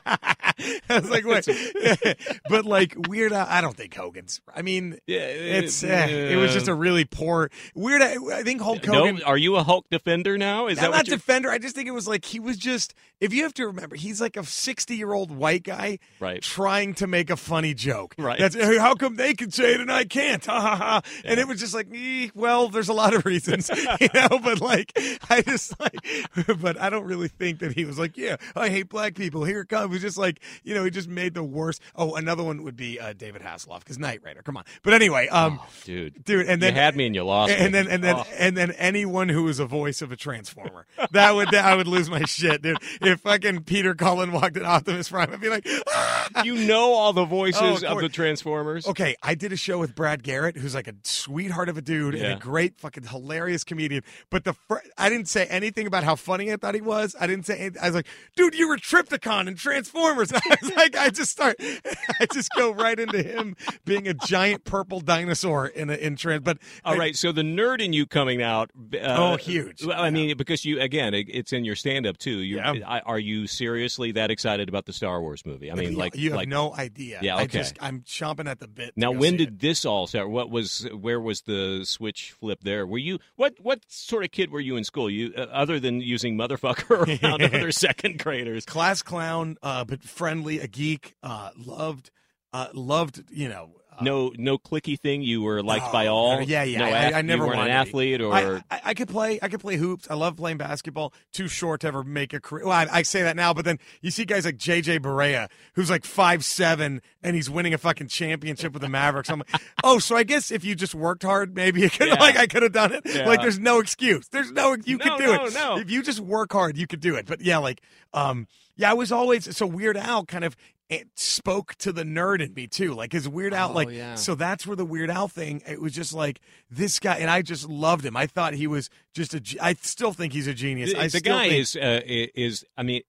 I was like, wait, but like Weird Al. I don't think Hogan's. I mean, Yeah, it's eh, it was just a really poor Weird. Al, I think Hulk Hogan. No, are you a Hulk defender now? Is I'm that not defender. I just think it was like he was just. If you have to remember, he's like a 60 year old white guy Right. trying to make a funny joke. Right. That's hey, how come they can say it and I can't? Ha ha ha. And it was just like, eh, well, there's a lot of reasons, you know. But like, I just like, but I don't really think that he was like, yeah, I hate black people. Here it comes. It was just like, you know, he just made the worst. Oh, another one would be uh, David Hasselhoff because Knight Rider. Come on. But anyway, um, Oh, dude. dude, and then you had me and you lost me. and then and then Oh. and then anyone who was a voice of a transformer that would that, I would lose my shit, dude. If fucking Peter Cullen walked in Optimus Prime, I'd be like, "Ah!" you know all the voices Oh, of of, the Transformers. okay. I did a show with Brad Garrett, who's like a sweetheart of a dude and a great fucking hilarious comedian. But the fir- I didn't say anything about how funny I thought he was. I didn't say. Anything. I was like, dude, you were Trypticon and Transformers. I was like, I just start, I just go right into him being a giant purple dinosaur in a in trans. But All right, so the nerd in you coming out. Uh, Oh, huge. well, I mean, because you again, it, it's in your stand-up too. You, Yeah. I, are you seriously that excited about the Star Wars movie? I mean, like, you have like no idea. Yeah, I okay. just I'm chomping at the bit. now, when did it. this all start? What was where was the switch flip there? Were you what what sort of kid were you in school? You uh, other than using motherfucker around other second graders? class clown, uh, but friendly, a geek, uh, loved, uh, loved, you know. No, no clicky thing. You were liked no, by all. yeah, yeah. No, I, I never wanted an athlete, or I, I, I could play. I could play hoops. I love playing basketball. Too short to ever make a career. Well, I, I say that now, but then you see guys like JJ Barea, who's like five seven, and he's winning a fucking championship with the Mavericks. I'm like, oh, so I guess if you just worked hard, maybe you could Yeah. like I could have done it. Yeah. Like there's no excuse. There's no you No, could do no, it. no. If you just work hard, you could do it. But yeah, like um, yeah, I was always so Weird Al kind of. It spoke to the nerd in me too, like his Weird Al, Oh, like yeah. so that's where the Weird Al thing. It was just like this guy, and I just loved him. I thought he was just a. ge- I still think he's a genius. The, I the still guy think, is uh, is I mean,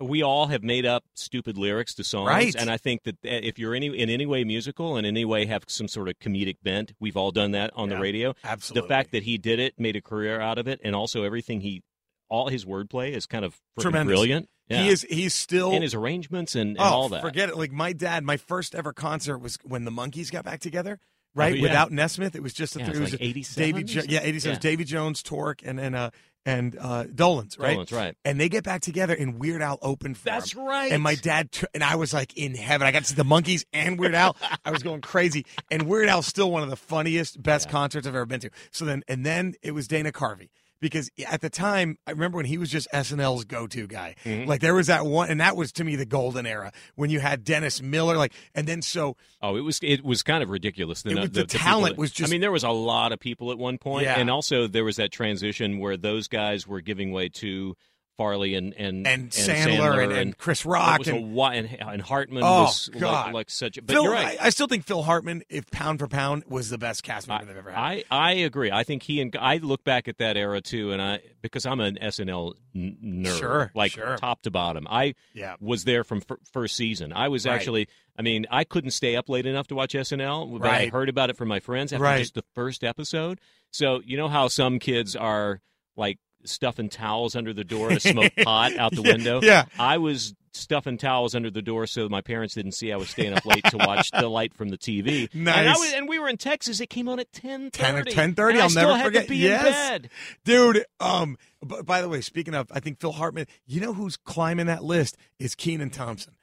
we all have made up stupid lyrics to songs, Right. and I think that uh, if you're any in any way musical and in any way have some sort of comedic bent, we've all done that on Yeah, the radio. absolutely. The fact that he did it, made a career out of it, and also everything he, all his wordplay is kind of Tremendous. brilliant. Yeah. he is, he's still. in his arrangements and, and oh, all that. forget it. Like my dad, my first ever concert was when the Monkees got back together. Right, Oh, yeah. without Nesmith, it was just a Yeah, it was like a 87 Davy, jo- yeah, eighty seven. Yeah. Davy Jones, Tork, and and uh and uh Dolenz right. Dolenz, right. And they get back together, and Weird Al opened for That's him. right. And my dad t- and I was like in heaven. I got to see the Monkees and Weird Al. I was going crazy. And Weird Al's still one of the funniest, best concerts I've ever been to. So then, and then it was Dana Carvey. Because at the time, I remember when he was just SNL's go-to guy. Mm-hmm. Like there was that one, and that was to me the golden era when you had Dennis Miller. Like, and then so Oh, it was it was kind of ridiculous. The, was- the, the talent that- was just- I mean, there was a lot of people at one point, Yeah. and also there was that transition where those guys were giving way to Farley and and and Sandler, and, and Chris Rock was a and and, and Hartman Oh, was like, God. like such. But Phil. you're right. I, I still think Phil Hartman, if pound for pound, was the best cast member they've ever had. I, I agree. I think he and I look back at that era too, and I because I'm an SNL n- nerd, Sure, like sure. top to bottom. I Yeah. was there from f- first season. I was Right. actually. I mean, I couldn't stay up late enough to watch SNL, but I heard about it from my friends after Right. just the first episode. So you know how some kids are like stuffing towels under the door to smoke pot out the Yeah, window. yeah. I was stuffing towels under the door so my parents didn't see I was staying up late to watch the light from the TV. And, I Nice. was, and we were in Texas. It came on at ten 10 or thirty. 10:30, I I'll never forget. Yes. Dude, um, by the way, speaking of, I think Phil Hartman, you know who's climbing that list is Kenan Thompson.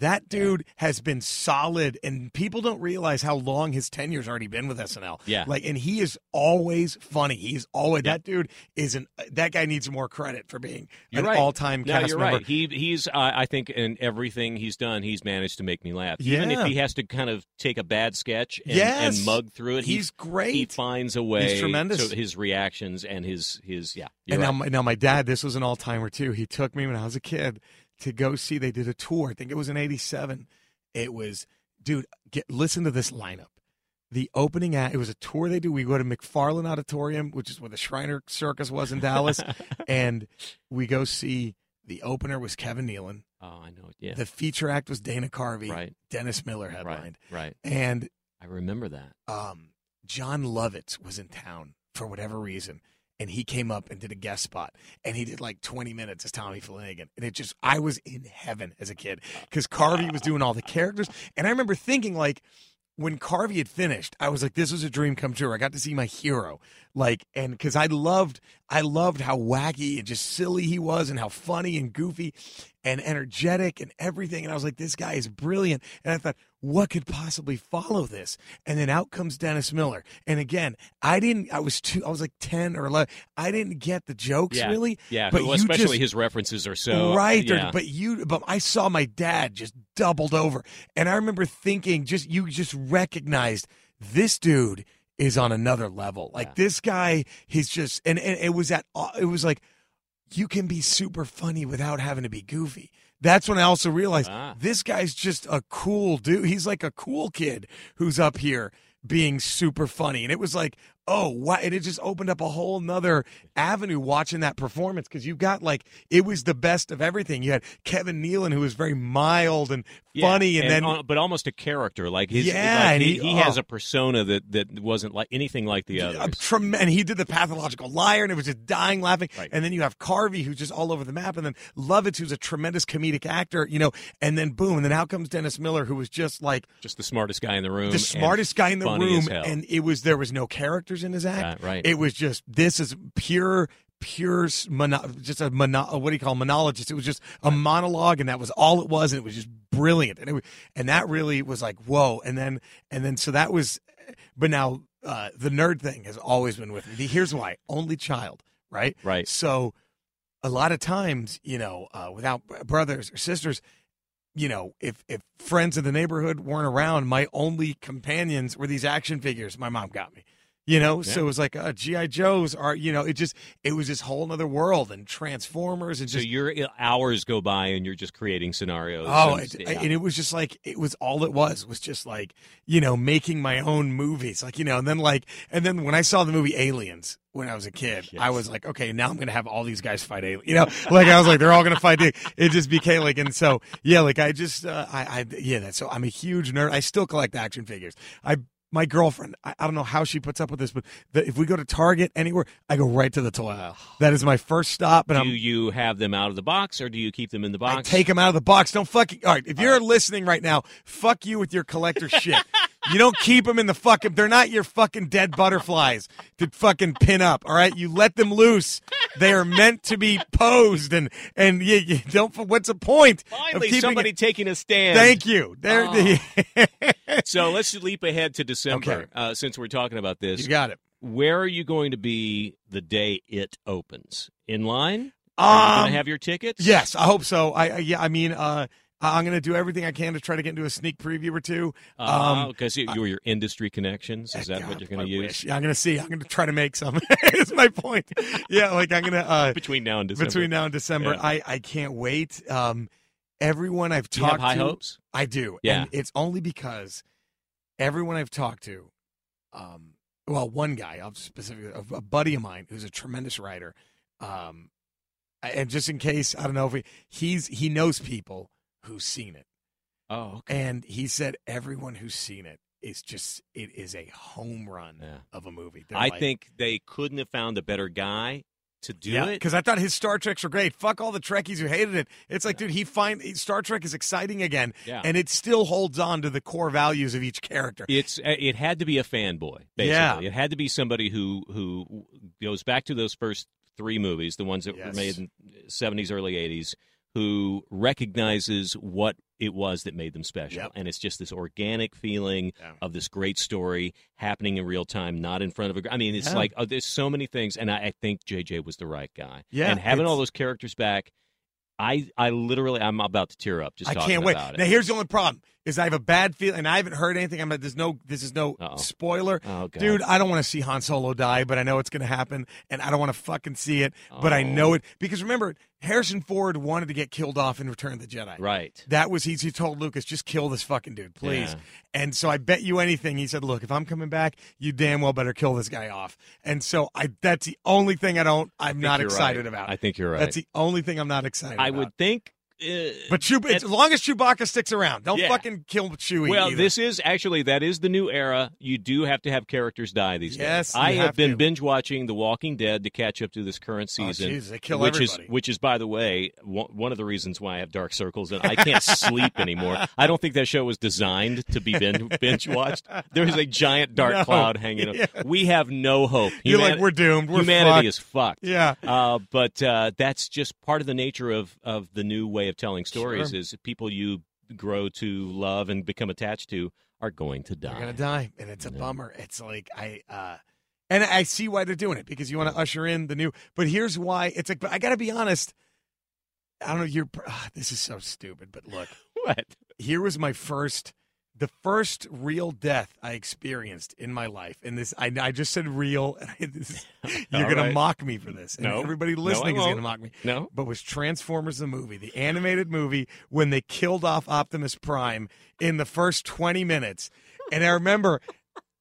That dude has been solid, and people don't realize how long his tenure's already been with SNL. Yeah. like, and he is always funny. He's always Yeah. that dude is an that guy needs more credit for being You're an right. all-time No, cast you're member. right. He he's I I think in everything he's done, he's managed to make me laugh. Yeah. Even if he has to kind of take a bad sketch and, Yes. and mug through it, he- He's great. He finds a way. He's tremendous. So his reactions and his his yeah. And right. now, my, now my dad, this was an all timer too. He took me when I was a kid to go see. They did a tour. I think it was in '87. It was, dude. Get listen to this lineup. The opening act. It was a tour they do. We go to McFarlin Auditorium, which is where the Shriner Circus was in Dallas, and we go see The opener was Kevin Nealon. Oh, I know. Yeah. The feature act was Dana Carvey. Right. Dennis Miller headlined. Right. Right. And I remember that. um, Jon Lovitz was in town for whatever reason, and he came up and did a guest spot, and he did like 20 minutes as Tommy Flanagan, and it just I was in heaven as a kid oh, because Carvey was doing all the characters, and I remember thinking like. When Carvey had finished, I was like, "This was a dream come true." I got to see my hero, like, and because I loved, I loved how wacky and just silly he was, and how funny and goofy, and energetic and everything. And I was like, "This guy is brilliant." And I thought, what could possibly follow this? And then out comes Dennis Miller. And again, I didn't. I was two. I was like ten or eleven. I didn't get the jokes Yeah. really. Yeah. but well, especially just- his references are so right. or- Yeah. But you. But I saw my dad just doubled over, and I remember thinking, just you just recognized this dude is on another level. Like Yeah. this guy, he's just, and, and it was at. Uh, it was like you can be super funny without having to be goofy. That's when I also realized Ah. this guy's just a cool dude. He's like a cool kid who's up here being super funny. And it was like, oh, wow. And it just opened up a whole nother avenue watching that performance because you've got like, it was the best of everything. You had Kevin Nealon, who was very mild and Yeah, funny. And, then, but almost a character like his. Yeah, like and he, he- he has oh. a persona that that wasn't like anything like the other others. trem- and he did the pathological liar, and it was just dying laughing. Right. And then you have Carvey, who's just all over the map, and then Lovitz, who's a tremendous comedic actor, you know. And then boom, and then out comes Dennis Miller, who was just like Just the smartest guy in the room. the smartest guy in the room, and it was there was no characters in his act. Right, right. It was just this is pure. Pure, mono, just a mono, what do you call monologist? It was just a monologue, and that was all it was, and it was just brilliant, and it and that really was like whoa, and then and then so that was, but now uh, the nerd thing has always been with me. Here's why: only child, right? Right. So, a lot of times, you know, uh, without brothers or sisters, you know, if if friends in the neighborhood weren't around, my only companions were these action figures my mom got me. You know, so it was like uh, GI Joes are, you know, it just it was this whole other world and Transformers and So your hours go by and you're just creating scenarios. Oh, and, it, yeah. and it was just like it was all it was was just like you know making my own movies, like you know, and then like and then when I saw the movie Aliens when I was a kid, I was like, okay, now I'm gonna have all these guys fight aliens, you know, like I was like they're all gonna fight. It It just became like, and so yeah, like I just uh, I I yeah, that's so I'm a huge nerd. I still collect action figures. I. My girlfriend, I, I don't know how she puts up with this, but the, if we go to Target anywhere, I go right to the toy aisle. That is my first stop, and do I'm you have them out of the box or do you keep them in the box? I take them out of the box. Don't fucking. All right, if you're listening right now, fuck you with your collector shit. You don't keep them in the fucking. They're not your fucking dead butterflies to fucking pin up. All right, you let them loose. They are meant to be posed, and and you, you don't. What's the point? of Finally, keeping somebody It? taking a stand. Thank you. There. Oh. So let's leap ahead to December Okay. uh, since we're talking about this. you got it. Where are you going to be the day it opens? In line? Are you going Um, to have your tickets? Yes, I hope so. I, I yeah. I mean, uh, I'm going to do everything I can to try to get into a sneak preview or two. Um, Because you you're your industry connections. Is that God, what you're going to use wish. Yeah, I'm going to see. I'm going to try to make some. is my point. Yeah, like I'm going to. Uh, between now and December? between now and December. Yeah. I, I can't wait. Um, everyone I've Do you have talked high to, hopes? I do. Yeah. And it's only because everyone I've talked to, um, well, one guy, I'll specifically, a, a buddy of mine who's a tremendous writer, um, and just in case, I don't know if he, he's he knows people who's seen it, Oh, okay. and he said everyone who's seen it is just it is a home run Yeah. of a movie. They're I like- think they couldn't have found a better guy to do yeah, it. because I thought his Star Treks were great. Fuck all the Trekkies who hated it. It's like, dude, he find Star Trek is exciting again, Yeah. and it still holds on to the core values of each character. It's uh, it had to be a fanboy. Basically, Yeah. it had to be somebody who who goes back to those first three movies, the ones that were made in seventies, early eighties, who recognizes what it was that made them special, Yep. and it's just this organic feeling Yeah. of this great story happening in real time, not in front of a. I mean, it's Yeah. like oh, there's so many things, and I, I think JJ was the right guy. Yeah, and having all those characters back. I, I literally I'm about to tear up just I talking can't wait. Now, here's the only problem: is I have a bad feeling, and I haven't heard anything. I'm like, there's no, this is no Uh-oh. spoiler, Oh, dude. I don't want to see Han Solo die, but I know it's going to happen, and I don't want to fucking see it, but I Oh. know it because remember, Harrison Ford wanted to get killed off in Return of the Jedi. Right. That was he, he told Lucas, just kill this fucking dude, please. Yeah. And so I bet you anything. He said, look, if I'm coming back, you damn well better kill this guy off. And so I that's the only thing I don't I'm think not excited right. about. I think you're right. That's the only thing I'm not excited I about. would think. Uh, But Chew- at- as long as Chewbacca sticks around, don't Yeah. fucking kill Chewie. Well, either. this is actually that is the new era. You do have to have characters die these Yes, days. I have, have been binge watching The Walking Dead to catch up to this current Oh, season, they kill which everybody. is which is by the way one one of the reasons why I have dark circles and I can't sleep anymore. I don't think that show was designed to be binge watched. There is a giant dark No. cloud hanging. over. Yeah. We have no hope. You're like we're doomed. We're humanity fucked. is fucked. Yeah. Uh, but uh, that's just part of the nature of, of the new way of telling stories Sure. is people you grow to love and become attached to are going to die. They're gonna die, and it's a Yeah. bummer. It's like I, uh and I see why they're doing it because you want to usher in the new. But here's why it's like. But I got to be honest. I don't know. You're. ah, this is so stupid. But look, What? here was my first, the first real death I experienced in my life. And this, I, I just said real. I, this you're All gonna mock me for this. And No. everybody No, listening is gonna mock me. No? But was Transformers the movie, the animated movie, when they killed off Optimus Prime in the first 20 minutes. And I remember.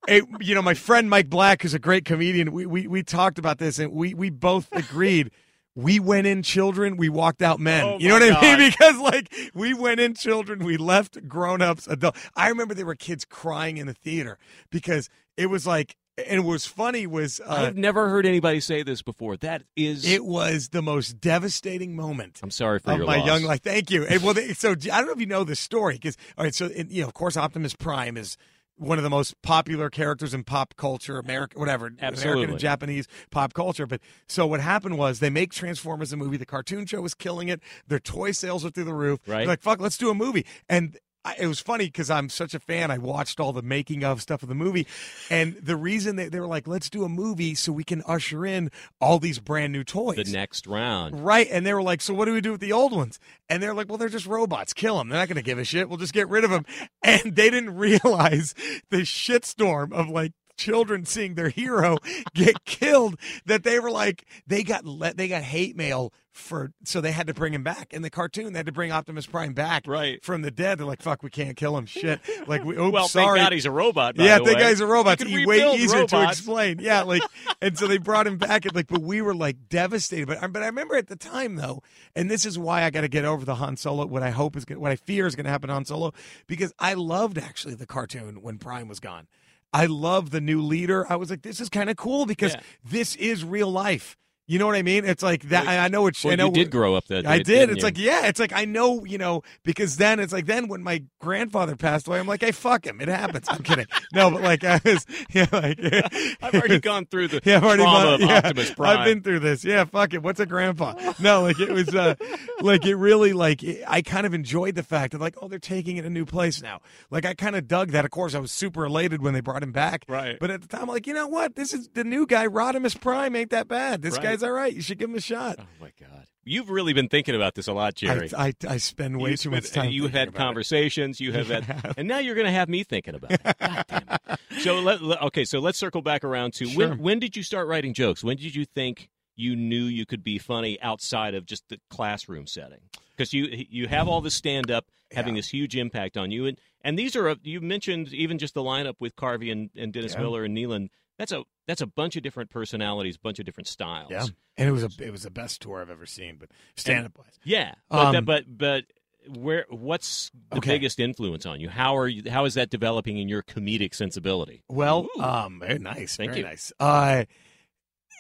It, you know, my friend Mike Black, who's a great comedian, we, we, we talked about this and we, we both agreed. We went in children, we walked out men. Oh, you know my what I mean? Because like we went in children, we left grown ups, adult. I remember there were kids crying in the theater because it was like, and what was funny was uh, I've never heard anybody say this before. That is. it was the most devastating moment I'm sorry for of your my loss. young life. Thank you. And well, they, so I don't know if you know the story because all right. So and, you know, of course, Optimus Prime is one of the most popular characters in pop culture, American, whatever, American and Japanese pop culture. But so what happened was they make Transformers a movie. The cartoon show was killing it. Their toy sales are through the roof. Right. They're like, fuck, let's do a movie. And I, it was funny because I'm such a fan. I watched all the making of stuff of the movie, and the reason they, they were like, "Let's do a movie so we can usher in all these brand new toys." the next round. Right. And they were like, so what do we do with the old ones? And they're like, well, they're just robots. Kill them. They're not going to give a shit. We'll just get rid of them. And they didn't realize the shitstorm of like children seeing their hero get killed that they were like, they got let, they got hate mail for, so they had to bring him back. In the cartoon, they had to bring Optimus Prime back Right. from the dead. They're like, fuck, we can't kill him. Shit. Like, we, oops, well, sorry. thank God he's a robot. By yeah, the guy's a robot. He's way easier to explain. Yeah, like, and so they brought him back, and like, but we were like devastated. But but I remember at the time though, and this is why I got to get over the Han Solo. What I hope is gonna, what I fear is going to happen Han Solo, because I loved actually the cartoon when Prime was gone. I love the new leader. I was like, this is kind of cool because Yeah. this is real life. You know what I mean? It's like that. I, I know it's. Well, I know you did grow up that. I day, did. didn't It's you? like, yeah, it's like I know, you know, because then it's like then when my grandfather passed away, I'm like, hey, fuck him. It happens. I'm kidding. No, but like I was, yeah, like I've already gone through the yeah, I've already gone- of yeah, Optimus Prime. I've been through this. Yeah, fuck it. What's a grandpa? No, like it was, uh, like it really, like it, I kind of enjoyed the fact that like, oh, they're taking it a new place now. Like I kind of dug that. Of course, I was super elated when they brought him back. Right. But at the time, I'm like, you know what? This is the new guy. Rodimus Prime ain't that bad. This Right. guy's all right. You should give him a shot. Oh my God! You've really been thinking about this a lot, Jerry. I, I, I spend way You too spent- much time. You've had about it. conversations. You have had, and now you're going to have me thinking about it. God damn it. So let, okay, so let's circle back around to Sure. when. When did you start writing jokes? When did you think you knew you could be funny outside of just the classroom setting? Because you you have all this stand up having Yeah. this huge impact on you, and and these are a, you mentioned even just the lineup with Carvey and, and Dennis Yeah. Miller and Nealon. That's a that's a bunch of different personalities, bunch of different styles. Yeah, and it was a it was the best tour I've ever seen. But stand up wise, Yeah, but that, Um, but but where what's the Okay. biggest influence on you? How are you? How is that developing in your comedic sensibility? well, Ooh. um, very nice, Thank very you. nice. Uh,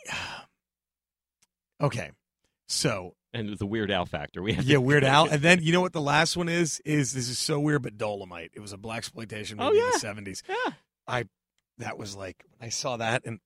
okay, so And the Weird Al factor. We have to- yeah, Weird Al, and then you know what the last one is? Is this is so weird, but Dolomite. It was a black exploitation Oh, movie in the seventies. Yeah. I that was like when I saw that, and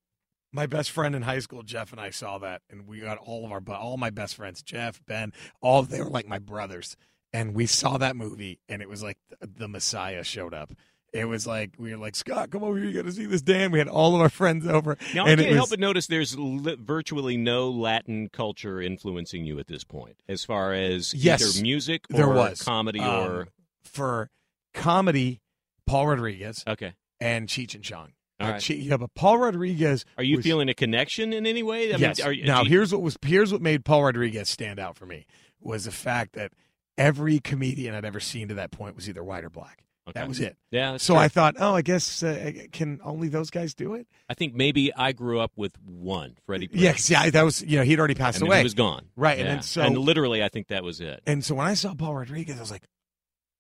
my best friend in high school, Jeff, and I saw that, and we got all of our all my best friends, Jeff, Ben, all they were like my brothers, and we saw that movie, and it was like the, the Messiah showed up. It was like we were like Scott, come over here, you got to see this. Dan, we had all of our friends over. Now I can't it help but notice there's li- virtually no Latin culture influencing you at this point, as far as Yes, either music there or was comedy Um, or for comedy, Paul Rodriguez Okay. and Cheech and Chong. All Uh, yeah, but Paul Rodriguez. Are you was- feeling a connection in any way? I yes. Mean, you- now here's what was here's what made Paul Rodriguez stand out for me was the fact that every comedian I'd ever seen to that point was either white or black. okay. That was it. Yeah. So true. I thought, oh, I guess uh, can only those guys do it? I think maybe I grew up with one, Freddie. Prinze. Yeah, that was you know he'd already passed mean, away, he was gone. Right, and Yeah. then so- and literally, I think that was it. and so when I saw Paul Rodriguez, I was like,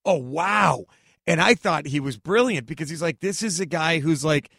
oh wow, and I thought he was brilliant because he's like, this is a guy who's like.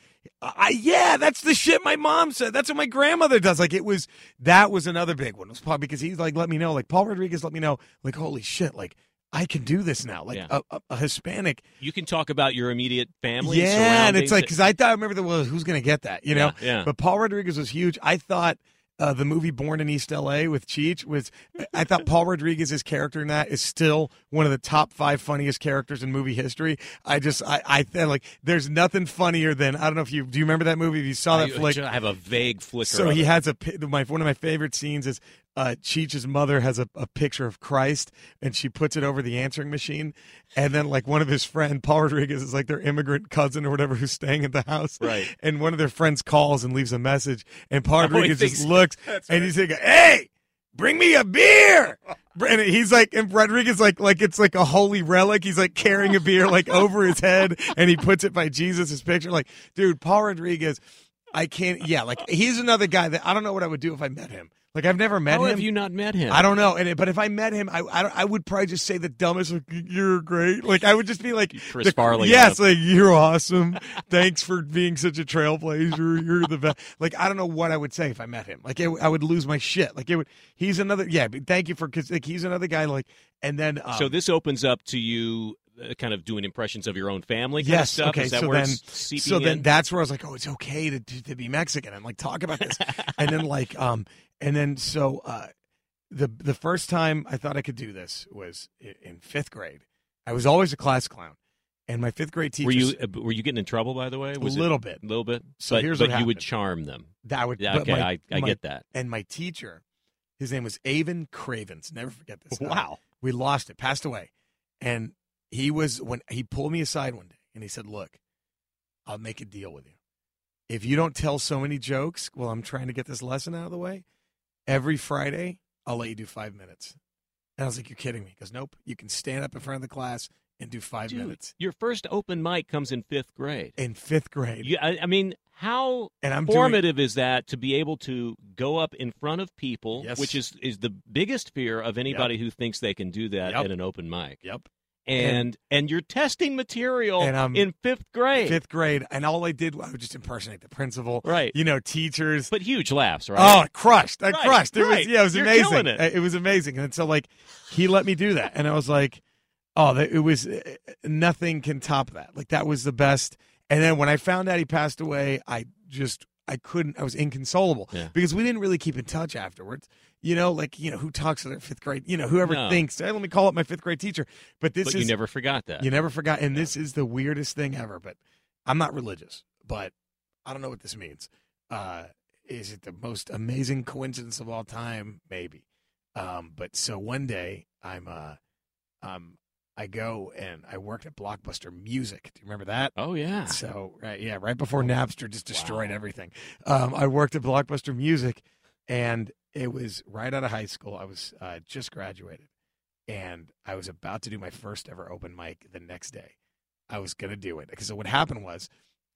I, yeah, that's the shit my mom said. That's what my grandmother does. Like it was that was another big one. It was probably because he's like let me know, like Paul Rodriguez let me know, like holy shit, like I can do this now. Like Yeah. a, a, a Hispanic You can talk about your immediate family. yeah, and it's like because I thought I remember the well, who's going to get that, you know? Yeah, yeah. But Paul Rodriguez was huge. I thought uh, the movie Born in East L.A. with Cheech was. I thought Paul Rodriguez's character in that is still one of the top five funniest characters in movie history. I just I I like there's nothing funnier than I don't know if you do you remember that movie? If you saw that I, flick. I have a vague flicker. So he it. has a my one of my favorite scenes is uh, Cheech's mother has a, a picture of Christ and she puts it over the answering machine, and then like one of his friend Paul Rodriguez is like their immigrant cousin or whatever who's staying at the house, Right. And one of their friends calls and leaves a message, and Paul he Rodriguez thinks- just looks and he's like, "Hey." Bring me a beer, and he's like, and Rodriguez like, like it's like a holy relic. He's like carrying a beer like over his head, and he puts it by Jesus' picture. Like, dude, Paul Rodriguez, I can't. Yeah, like he's another guy that I don't know what I would do if I met him. Like I've never met How him. have you not met him? I don't know, and but if I met him, I I, I would probably just say the dumbest. Like, you're great. Like I would just be like Chris the- Farley Yes, like you're awesome. Thanks for being such a trailblazer. You're the best. Like I don't know what I would say if I met him. Like it, I would lose my shit. Like it would. He's another. Yeah. But thank you for because like he's another guy. Like and then um, so this opens up to you, uh, kind of doing impressions of your own family. Kind of Yes. stuff? Okay. Is that so where then, so then that's where I was like, oh, it's okay to, to to be Mexican and like talk about this. and then like um and then so uh the the first time I thought I could do this was in fifth grade. I was always a class clown, and my fifth grade teacher were you uh, were you getting in trouble by the way? a little it, bit. a little bit. So but, here's but what you would charm them. That would Yeah, okay, my- I, I my- get that. And my teacher, his name was Avon Cravens. Never forget this. guy. Wow. we lost it, passed away, and he was when he pulled me aside one day and he said, "Look, I'll make a deal with you. If you don't tell so many jokes while I'm trying to get this lesson out of the way, every Friday I'll let you do five minutes." And I was like, "You're kidding me?" He goes, "Nope. You can stand up in front of the class and do five Dude, minutes Your first open mic comes in fifth grade. in fifth grade." You, I, I mean, how and I'm doing formative is that to be able to go up in front of people, Yes. which is is the biggest fear of anybody who thinks they can do that Yep. at an open mic. Yep. And and, you're testing material And I'm in fifth grade, Fifth grade, and all I did I would just impersonate the principal, right? you know, teachers, But huge laughs, right? Oh, I crushed! I Right, crushed. It right. was yeah, it was You're amazing. it. It was amazing, and so like he let me do that, and I was like, oh, that- it was uh, nothing can top that. Like that was the best. And then when I found out he passed away, I just I couldn't. I was inconsolable Yeah. because we didn't really keep in touch afterwards. You know, like you know who talks to their fifth grade. You know, whoever No. thinks, hey, let me call up my fifth grade teacher. But this but is you never forgot that. you never forgot. And this is the weirdest thing ever. But I'm not religious, but I don't know what this means. Uh, is it the most amazing coincidence of all time? Maybe. Um, but so one day I'm, uh, um, I go and I worked at Blockbuster Music. Do you remember that? oh yeah. So right, yeah, right before Napster just destroyed Wow. everything. Um, I worked at Blockbuster Music, and it was right out of high school. I was uh, just graduated, and I was about to do my first ever open mic the next day. I was gonna do it because what happened was,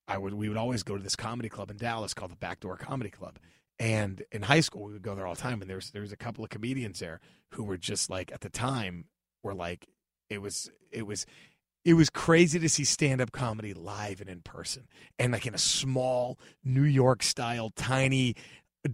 I would we would always go to this comedy club in Dallas called the Backdoor Comedy Club, and in high school we would go there all the time. And there was there was a couple of comedians there who were just like at the time were like it was it was it was crazy to see stand up comedy live and in person and like in a small New York style, tiny,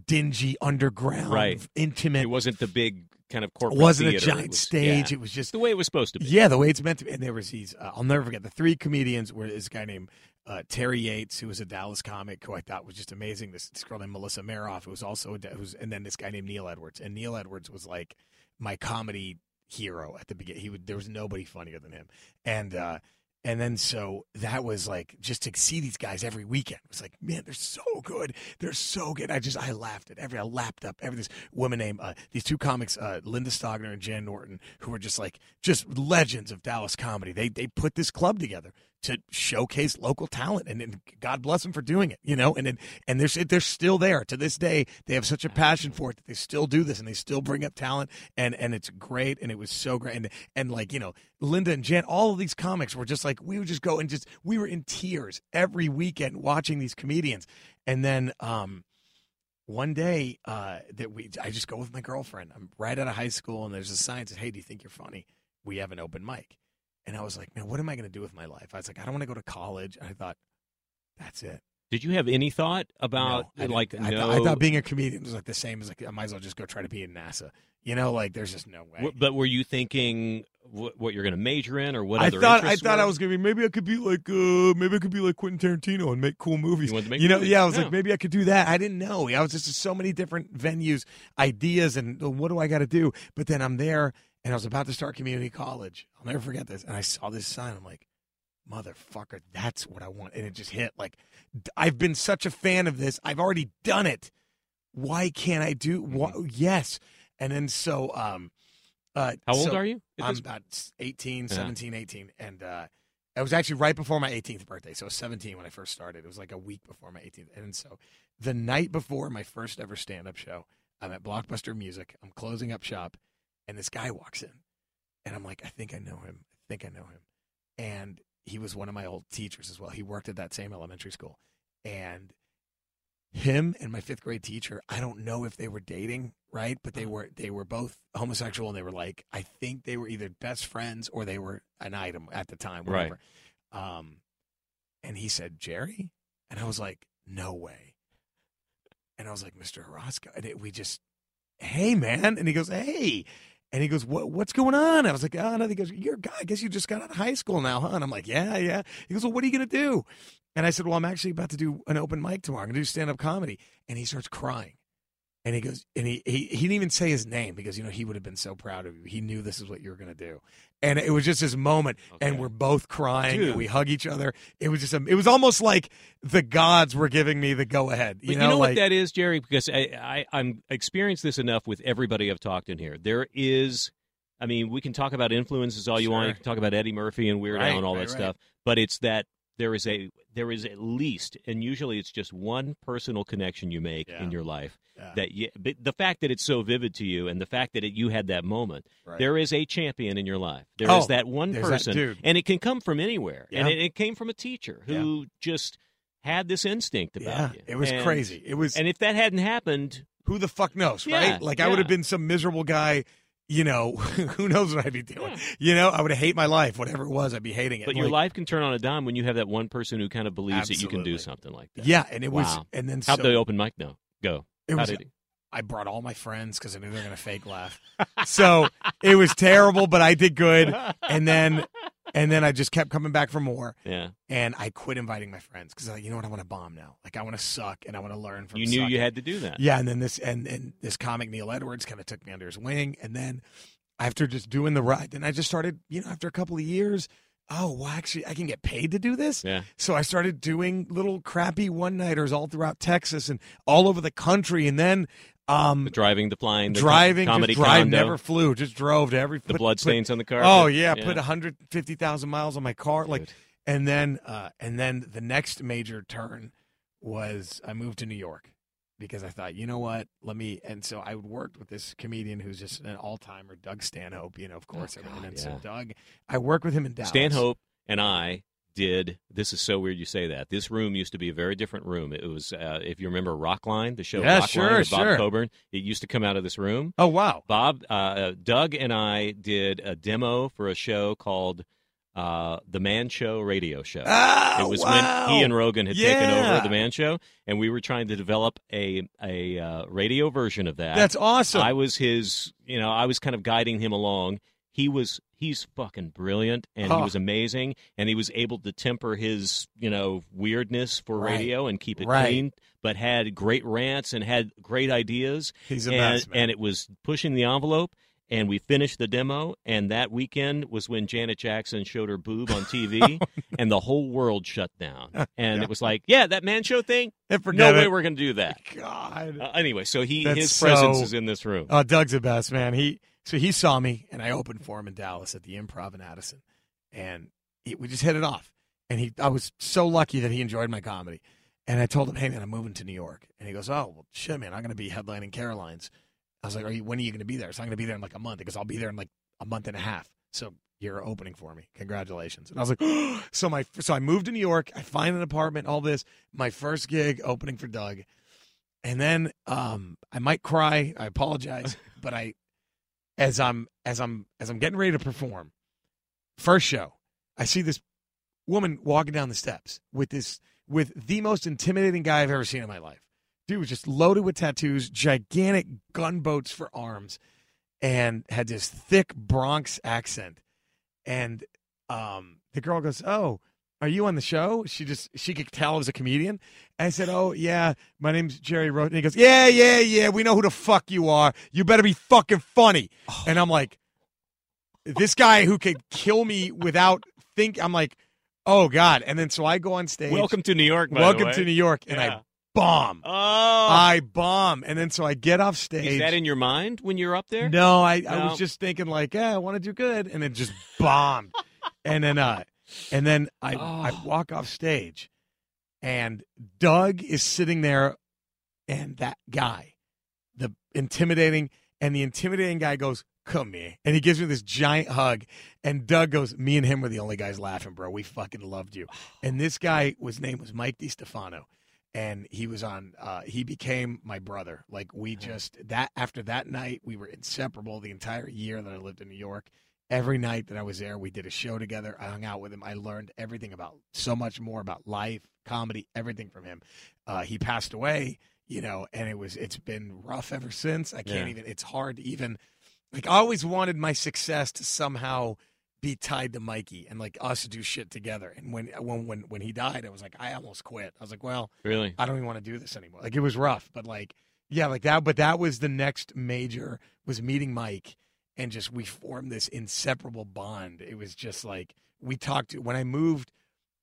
dingy underground, Right. intimate. It wasn't the big kind of corporate. It wasn't a giant was- stage. yeah. It was just the way it was supposed to be. yeah, the way it's meant to be. And there was these. Uh, I'll never forget the three comedians. Were this guy named uh, Terry Yates, who was a Dallas comic, who I thought was just amazing. This, this girl named Melissa Maroff, who was also a, who's, and then this guy named Neil Edwards. And Neil Edwards was like my comedy hero at the beginning. He would there was nobody funnier than him. And uh, And then so that was like just to see these guys every weekend it was like, man, they're so good. They're so good. I just I laughed at every I lapped up every this woman named uh, these two comics, uh, Linda Stogner and Jan Norton, who were just like just legends of Dallas comedy. They they put this club together to showcase local talent, and, and God bless them for doing it. You know, and and, and they're they're still there to this day. They have such a passion for it that they still do this, and they still bring up talent, and and it's great, and it was so great, and and like you know, Linda and Jan, all of these comics were just like we would just go and just we were in tears every weekend watching these comedians, and then um one day uh, that we I just go with my girlfriend. I'm right out of high school, and there's a sign that says, "Hey, do you think you're funny? We have an open mic." And I was like, "Man, what am I going to do with my life?" I was like, "I don't want to go to college." And I thought, "That's it." Did you have any thought about No, I like. I, no? thought, I thought being a comedian was like the same as like I might as well just go try to be in NASA. You know, like there's just no way. But were you thinking what, what you're going to major in, or what I other thought I thought I was gonna be maybe I could be like uh maybe I could be like Quentin Tarantino and make cool movies. You to make You know, movies, yeah, I was like maybe I could do that. I didn't know. I was just so many different venues, ideas, and what do I got to do? But then I'm there, and I was about to start community college. I'll never forget this. And I saw this sign. I'm like, motherfucker, that's what I want. And it just hit. Like, I've been such a fan of this. I've already done it. Why can't I do? Why, yes. And then so, um, uh, How old so- are you? I'm about 18, Yeah. 17, 18. And uh, it was actually right before my 18th birthday. So I was 17 when I first started. It was like a week before my 18th. And so the night before my first ever stand up show, I'm at Blockbuster Music. I'm closing up shop. And this guy walks in. And I'm like, I think I know him. I think I know him. And he was one of my old teachers as well. He worked at that same elementary school. And him and my fifth grade teacher, I don't know if they were dating, right? But they were they were both homosexual and they were like I think they were either best friends or they were an item at the time, Right. whatever. Um and he said, Jerry? And I was like, No way. And I was like, Mr. Orozco. And it, we just, hey man. And he goes, Hey. And he goes, what, What's going on? I was like, Oh, no. He goes, You're a guy. I guess you just got out of high school now, huh? And I'm like, Yeah, yeah. He goes, Well, what are you going to do? And I said, Well, I'm actually about to do an open mic tomorrow. I'm going to do stand up comedy. And he starts crying. And he goes, and he, he, he didn't even say his name because, you know, he would have been so proud of you. He knew this is what you were going to do. And it was just this moment. And we're both crying Dude. and we hug each other. It was just, a, it was almost like the gods were giving me the go ahead. You you know like, what that is, Jerry? Because I, I I'm experienced this enough with everybody I've talked in here. There is, I mean, we can talk about influences all you want. You can talk about Eddie Murphy and Weird Right, Al and all right, that right. stuff. But it's that there is a there is at least, and usually it's just one personal connection you make Yeah. in your life. Yeah. That you, but the fact that it's so vivid to you, and the fact that it, you had that moment, Right. there is a champion in your life. There oh, is Oh, that one there's that person, and it can come from anywhere. And it, it came from a teacher who just had this instinct about yeah, you. it was And- crazy. It was, and if that hadn't happened, who the fuck knows, Yeah, right? Like I would have been some miserable guy. You know, who knows what I'd be doing? Yeah. You know, I would hate my life, whatever it was. I'd be hating it. but your life can turn on a dime when you have that one person who kind of believes that you can do something like that. Yeah, and it was, and then How'd so, the open mic know? Go. it How was? I brought all my friends because I knew they were going to fake laugh. so it was terrible, but I did good. And then, and then I just kept coming back for more. Yeah. And I quit inviting my friends because like, you know what? I want to bomb now. Like I want to suck and I want to learn from. You knew you had to do that. Yeah, and then this and and this comic Neil Edwards kind of took me under his wing, and then after just doing the ride, then I just started. You know, after a couple of years. Oh, well, actually, I can get paid to do this. Yeah. So I started doing little crappy one nighters all throughout Texas and all over the country, and then um, The driving, the flying, the driving, comedy drive, condo, never flew, just drove to every the put- blood put- stains on the car. Oh yeah, put 150,000 miles on my car, like, Dude. and then uh, and then the next major turn was I moved to New York because I thought, you know what, let me. And so I worked with this comedian who's just an all timer, Doug Stanhope. You know, of course, Oh. God, and yeah. so Doug, I worked with him in Dallas. Stanhope and I did. This is so weird you say that. This room used to be a very different room. It was, uh, if you remember Rockline, the show Yeah, Rockline sure, with Bob sure. Coburn. It used to come out of this room. Oh wow, Bob, uh, Doug, and I did a demo for a show called uh, The Man Show Radio Show. Ah, it was wow. when he and Rogan had taken over The Man Show, and we were trying to develop a a uh, radio version of that. That's awesome. I was his, you know, I was kind of guiding him along. He was he's fucking brilliant and he was amazing and he was able to temper his, you know, weirdness for Right. radio and keep it Right. clean, but had great rants and had great ideas He's the and, best, man. and it was pushing the envelope and we finished the demo. And that weekend was when Janet Jackson showed her boob on TV, and the whole world shut down. And it was like, yeah, that man show thing. And No way it. we're going to do that. God. Uh, anyway, so he That's his presence so- is in this room. Oh, Doug's the best, man. He so he saw me and I opened for him in Dallas at the Improv in Addison, and he, we just hit it off. And he, I was so lucky that he enjoyed my comedy. And I told him, "Hey, man, I'm moving to New York." And he goes, "Oh, well, shit, man, I'm going to be headlining Caroline's." I was like, "Are you? When are you going to be there?" So I'm going to be there in like a month because I'll be there in like a month and a half. So you're opening for me. Congratulations. And I was like, so my so I moved to New York. I find an apartment. All this. My first gig opening for Doug. And then um, I might cry. I apologize, but I, as I'm as I'm as I'm getting ready to perform, first show, I see this woman walking down the steps with this with the most intimidating guy I've ever seen in my life. Dude was just loaded with tattoos, gigantic gunboats for arms, and had this thick Bronx accent. And um, the girl goes, "Oh, are you on the show?" She just she could tell I was a comedian. I said, "Oh yeah, my name's Jerry Rocha." And he goes, "Yeah, yeah, yeah. We know who the fuck you are. You better be fucking funny." And I'm like, "This guy who could kill me without think." I'm like, "Oh God!" And then so I go on stage. Welcome to New York. Welcome to New York, and Yeah. I bomb. Oh, I bomb, and then so I get off stage. is that in your mind when you're up there? No, I, I was just thinking like, yeah, I want to do good, and it just bombed. and then, uh, and then I I Oh. walk off stage, and Doug is sitting there, and that guy, the intimidating, and the intimidating guy goes, "Come here," and he gives me this giant hug, and Doug goes, "Me and him were the only guys laughing, bro. We fucking loved you." And this guy, his name was Mike DiStefano and he was on uh he became my brother like we just that after that night we were inseparable the entire year that i lived in new york every night that i was there we did a show together i hung out with him i learned everything about so much more about life comedy everything from him uh he passed away you know and it was it's been rough ever since i can't Yeah. even it's hard to even like i always wanted my success to somehow be tied to Mikey and like us do shit together. And when when when when he died, I was like, I almost quit. I was like, well, Really? I don't even want to do this anymore. Like it was rough, but like yeah, like that. But that was the next major was meeting Mike, and just we formed this inseparable bond. It was just like we talked when I moved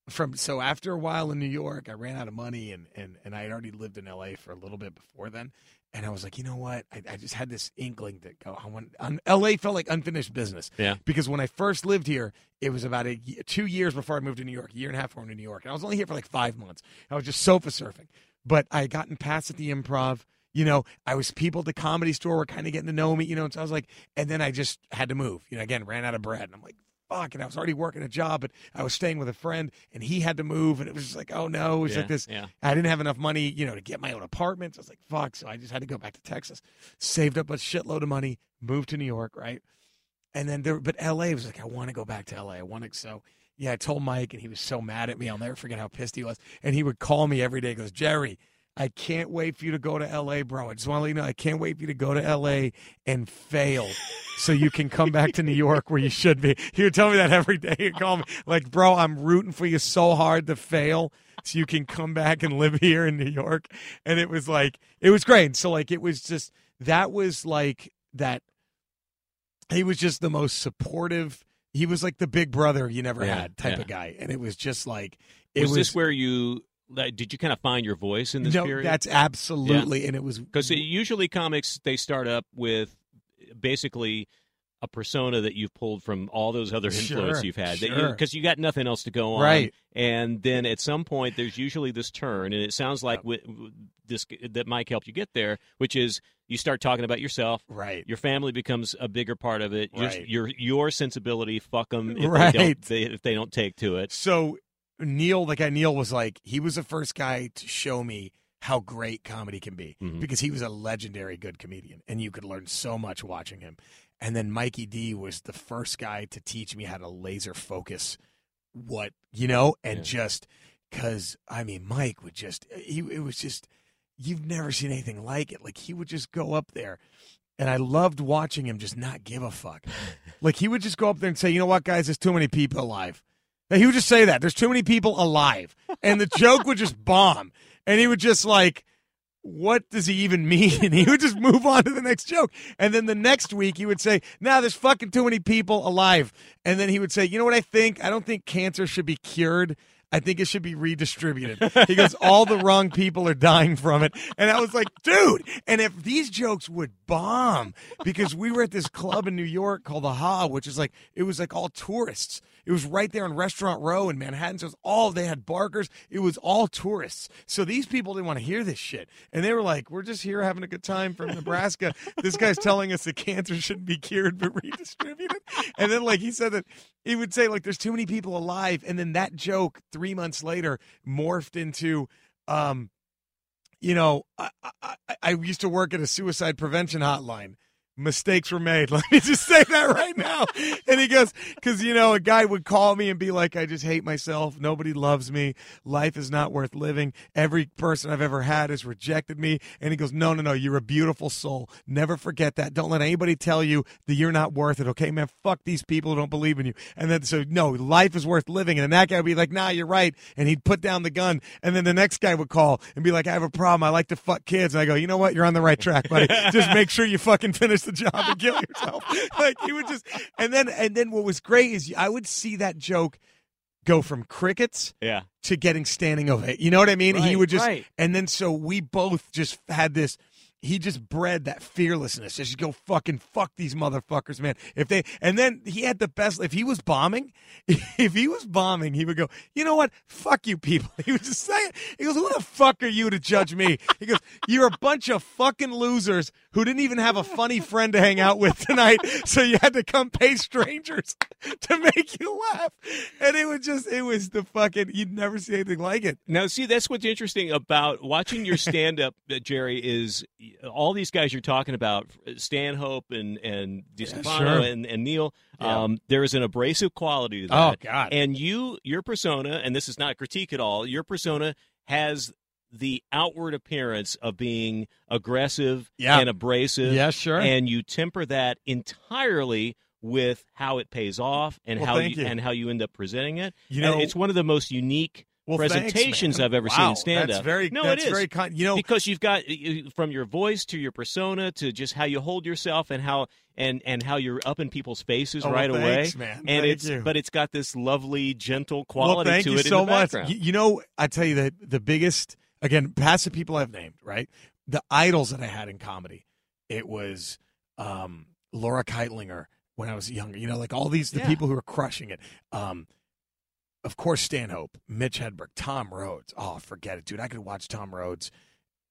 from. So after a while in New York, I ran out of money, and and and I had already lived in L.A. for a little bit before then. And I was like, you know what? I, I just had this inkling to go. I want. Um, L.A. felt like unfinished business Yeah. because when I first lived here, it was about a two years before I moved to New York, a year and a half before I moved to New York, and I was only here for like five months. I was just sofa surfing, but I had gotten past at the improv. You know, I was people at the comedy store were kind of getting to know me. You know, and so I was like, and then I just had to move. You know, again, ran out of bread, and I'm like, fuck. And I was already working a job, but I was staying with a friend, and he had to move, and it was just like, oh no, it was yeah, like this. Yeah. I didn't have enough money, you know, to get my own apartment. So I was like, fuck. So I just had to go back to Texas, saved up a shitload of money, moved to New York, right? And then there, but LA was like, I want to go back to LA. I want to. So yeah, I told Mike, and he was so mad at me. I'll never forget how pissed he was. And he would call me every day. He goes, Jerry, I can't wait for you to go to LA, bro. I just want to let you know, I can't wait for you to go to LA and fail so you can come back to New York where you should be. He would tell me that every day. He'd call me like, bro, I'm rooting for you so hard to fail so you can come back and live here in New York. And it was like, it was great. And so like, it was just, that was like that. He was just the most supportive. He was like the big brother you never Yeah, had type yeah. of guy. And it was just like, it Was, was, this where you did you kind of find your voice in this no, period? that's absolutely. And it was Because usually comics they start up with basically a persona that you've pulled from all those other influences Sure, you've had. sure. Because you, got nothing else to go on, Right. And then at some point, there's usually this turn, and it sounds like wi- this that Mike helped you get there, which is you start talking about yourself. right. Your family becomes a bigger part of it. Your- Right. Your your sensibility, fuck them if Right. they don't they, if they don't take to it. So Neil, the guy Neil was like, he was the first guy to show me how great comedy can be Mhm. because he was a legendary good comedian and you could learn so much watching him. And then Mikey D was the first guy to teach me how to laser focus what, you know, and Yeah. just cuz I mean Mike would just he it was just you've never seen anything like it. Like he would just go up there and I loved watching him just not give a fuck. like he would just go up there and say, "You know what, guys? There's too many people alive." Now, he would just say that there's too many people alive, and the joke would just bomb, and he would just like, what does he even mean? And he would just move on to the next joke. And then the next week he would say, nah, there's fucking too many people alive. And then he would say, you know what I think? I don't think cancer should be cured. I think it should be redistributed. He goes, all the wrong people are dying from it. And I was like, dude. And if these jokes would bomb, because we were at this club in New York called the Ha, which is like, it was like all tourists. It was right there on Restaurant Row in Manhattan. So it was all, they had Barkers. It was all tourists. So these people didn't want to hear this shit. And they were like, we're just here having a good time from Nebraska. this guy's telling us that cancer shouldn't be cured but redistributed. And then, like, he said that he would say, like, there's too many people alive. And then that joke three months later morphed into, um, you know, I, I, I used to work at a suicide prevention hotline. Mistakes were made. Let me just say that right now. And he goes, because, you know, a guy would call me and be like, I just hate myself. Nobody loves me. Life is not worth living. Every person I've ever had has rejected me. And he goes, No, no, no. You're a beautiful soul. Never forget that. Don't let anybody tell you that you're not worth it. Okay, man? Fuck these people who don't believe in you. And then, so, no, life is worth living. And then that guy would be like, Nah, you're right. And he'd put down the gun. And then the next guy would call and be like, I have a problem. I like to fuck kids. And I go, You know what? You're on the right track, buddy. just make sure you fucking finish the job and kill yourself. like, he would just, and then, and then what was great is I would see that joke go from crickets Yeah. to getting standing ovation. You know what I mean? he would just, right. and then so we both just had this. He just bred that fearlessness. Just go fucking fuck these motherfuckers, man. If they and then he had the best. If he was bombing, if he was bombing, he would go. You know what? Fuck you, people. He would just say it. He goes, "Who the fuck are you to judge me?" He goes, "You're a bunch of fucking losers who didn't even have a funny friend to hang out with tonight, so you had to come pay strangers to make you laugh." And it was just, it was the fucking. You'd never see anything like it. Now, see, that's what's interesting about watching your stand up, uh, Jerry, is all these guys you're talking about, Stanhope and, and DiStefano sure. and, and Neil, Yeah. um, there is an abrasive quality to that. Oh. God. And you, your persona, and this is not critique at all, your persona has the outward appearance of being aggressive Yeah. and abrasive. Yeah, sure. And you temper that entirely with how it pays off and Well, how you, you. and how you end up presenting it. You And know- it's one of the most unique Well, presentations man. I've ever Wow, seen in stand up. very, no, that's it is very kind. You know, because you've got from your voice to your persona to just how you hold yourself and how and and how you're up in people's faces Oh, well, right thanks, away. man. And Thank it's you. but it's got this lovely, gentle well, quality thank to you it so much. You, you know, I tell you that the biggest, again, past the people I've named, right? The idols that I had in comedy, it was um, Laura Kightlinger when I was younger. You know, like all these the Yeah. people who are crushing it. Um, of course, Stanhope, Mitch Hedberg, Tom Rhodes. Oh, forget it, dude. I could watch Tom Rhodes.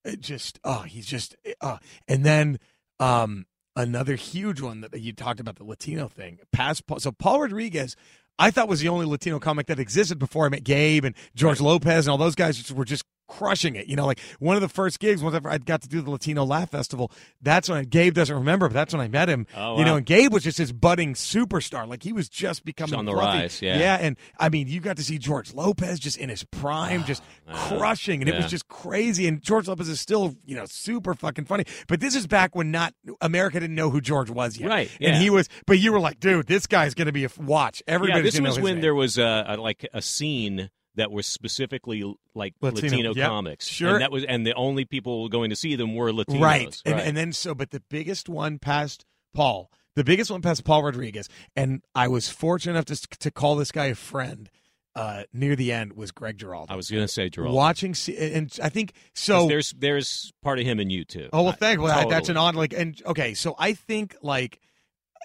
It just, oh, he's just, uh, and then um, another huge one that you talked about the Latino thing. Past, so Paul Rodriguez, I thought was the only Latino comic that existed before I met Gabe and George Lopez and all those guys were just crushing it. You know, like one of the first gigs, whenever I got to do the Latino Laugh Festival, that's when I, Gabe doesn't remember, but that's when I met him. Oh, You know, and Gabe was just this budding superstar. Like he was just becoming on the fluffy. rise, yeah. Yeah, and I mean, you got to see George Lopez just in his prime, just crushing, and it was just crazy. And George Lopez is still, you know, super fucking funny. But this is back when not America didn't know who George was yet, Right, And he was, but you were like, dude, this guy's going to be a watch. yeah, this was his when name. there was a, a like a scene that were specifically like Latino, Latino, yep, comics. sure. and that was and the only people going to see them were Latinos. right. And, right. and then so, but the biggest one passed Paul, the biggest one passed Paul Rodriguez, and I was fortunate enough to to call this guy a friend. Uh, near the end was Greg Giraldo. I was going to say Gerald. watching, and I think so. there's there's part of him in you too. Oh well, thank. Well, that's an odd like. And okay, so I think like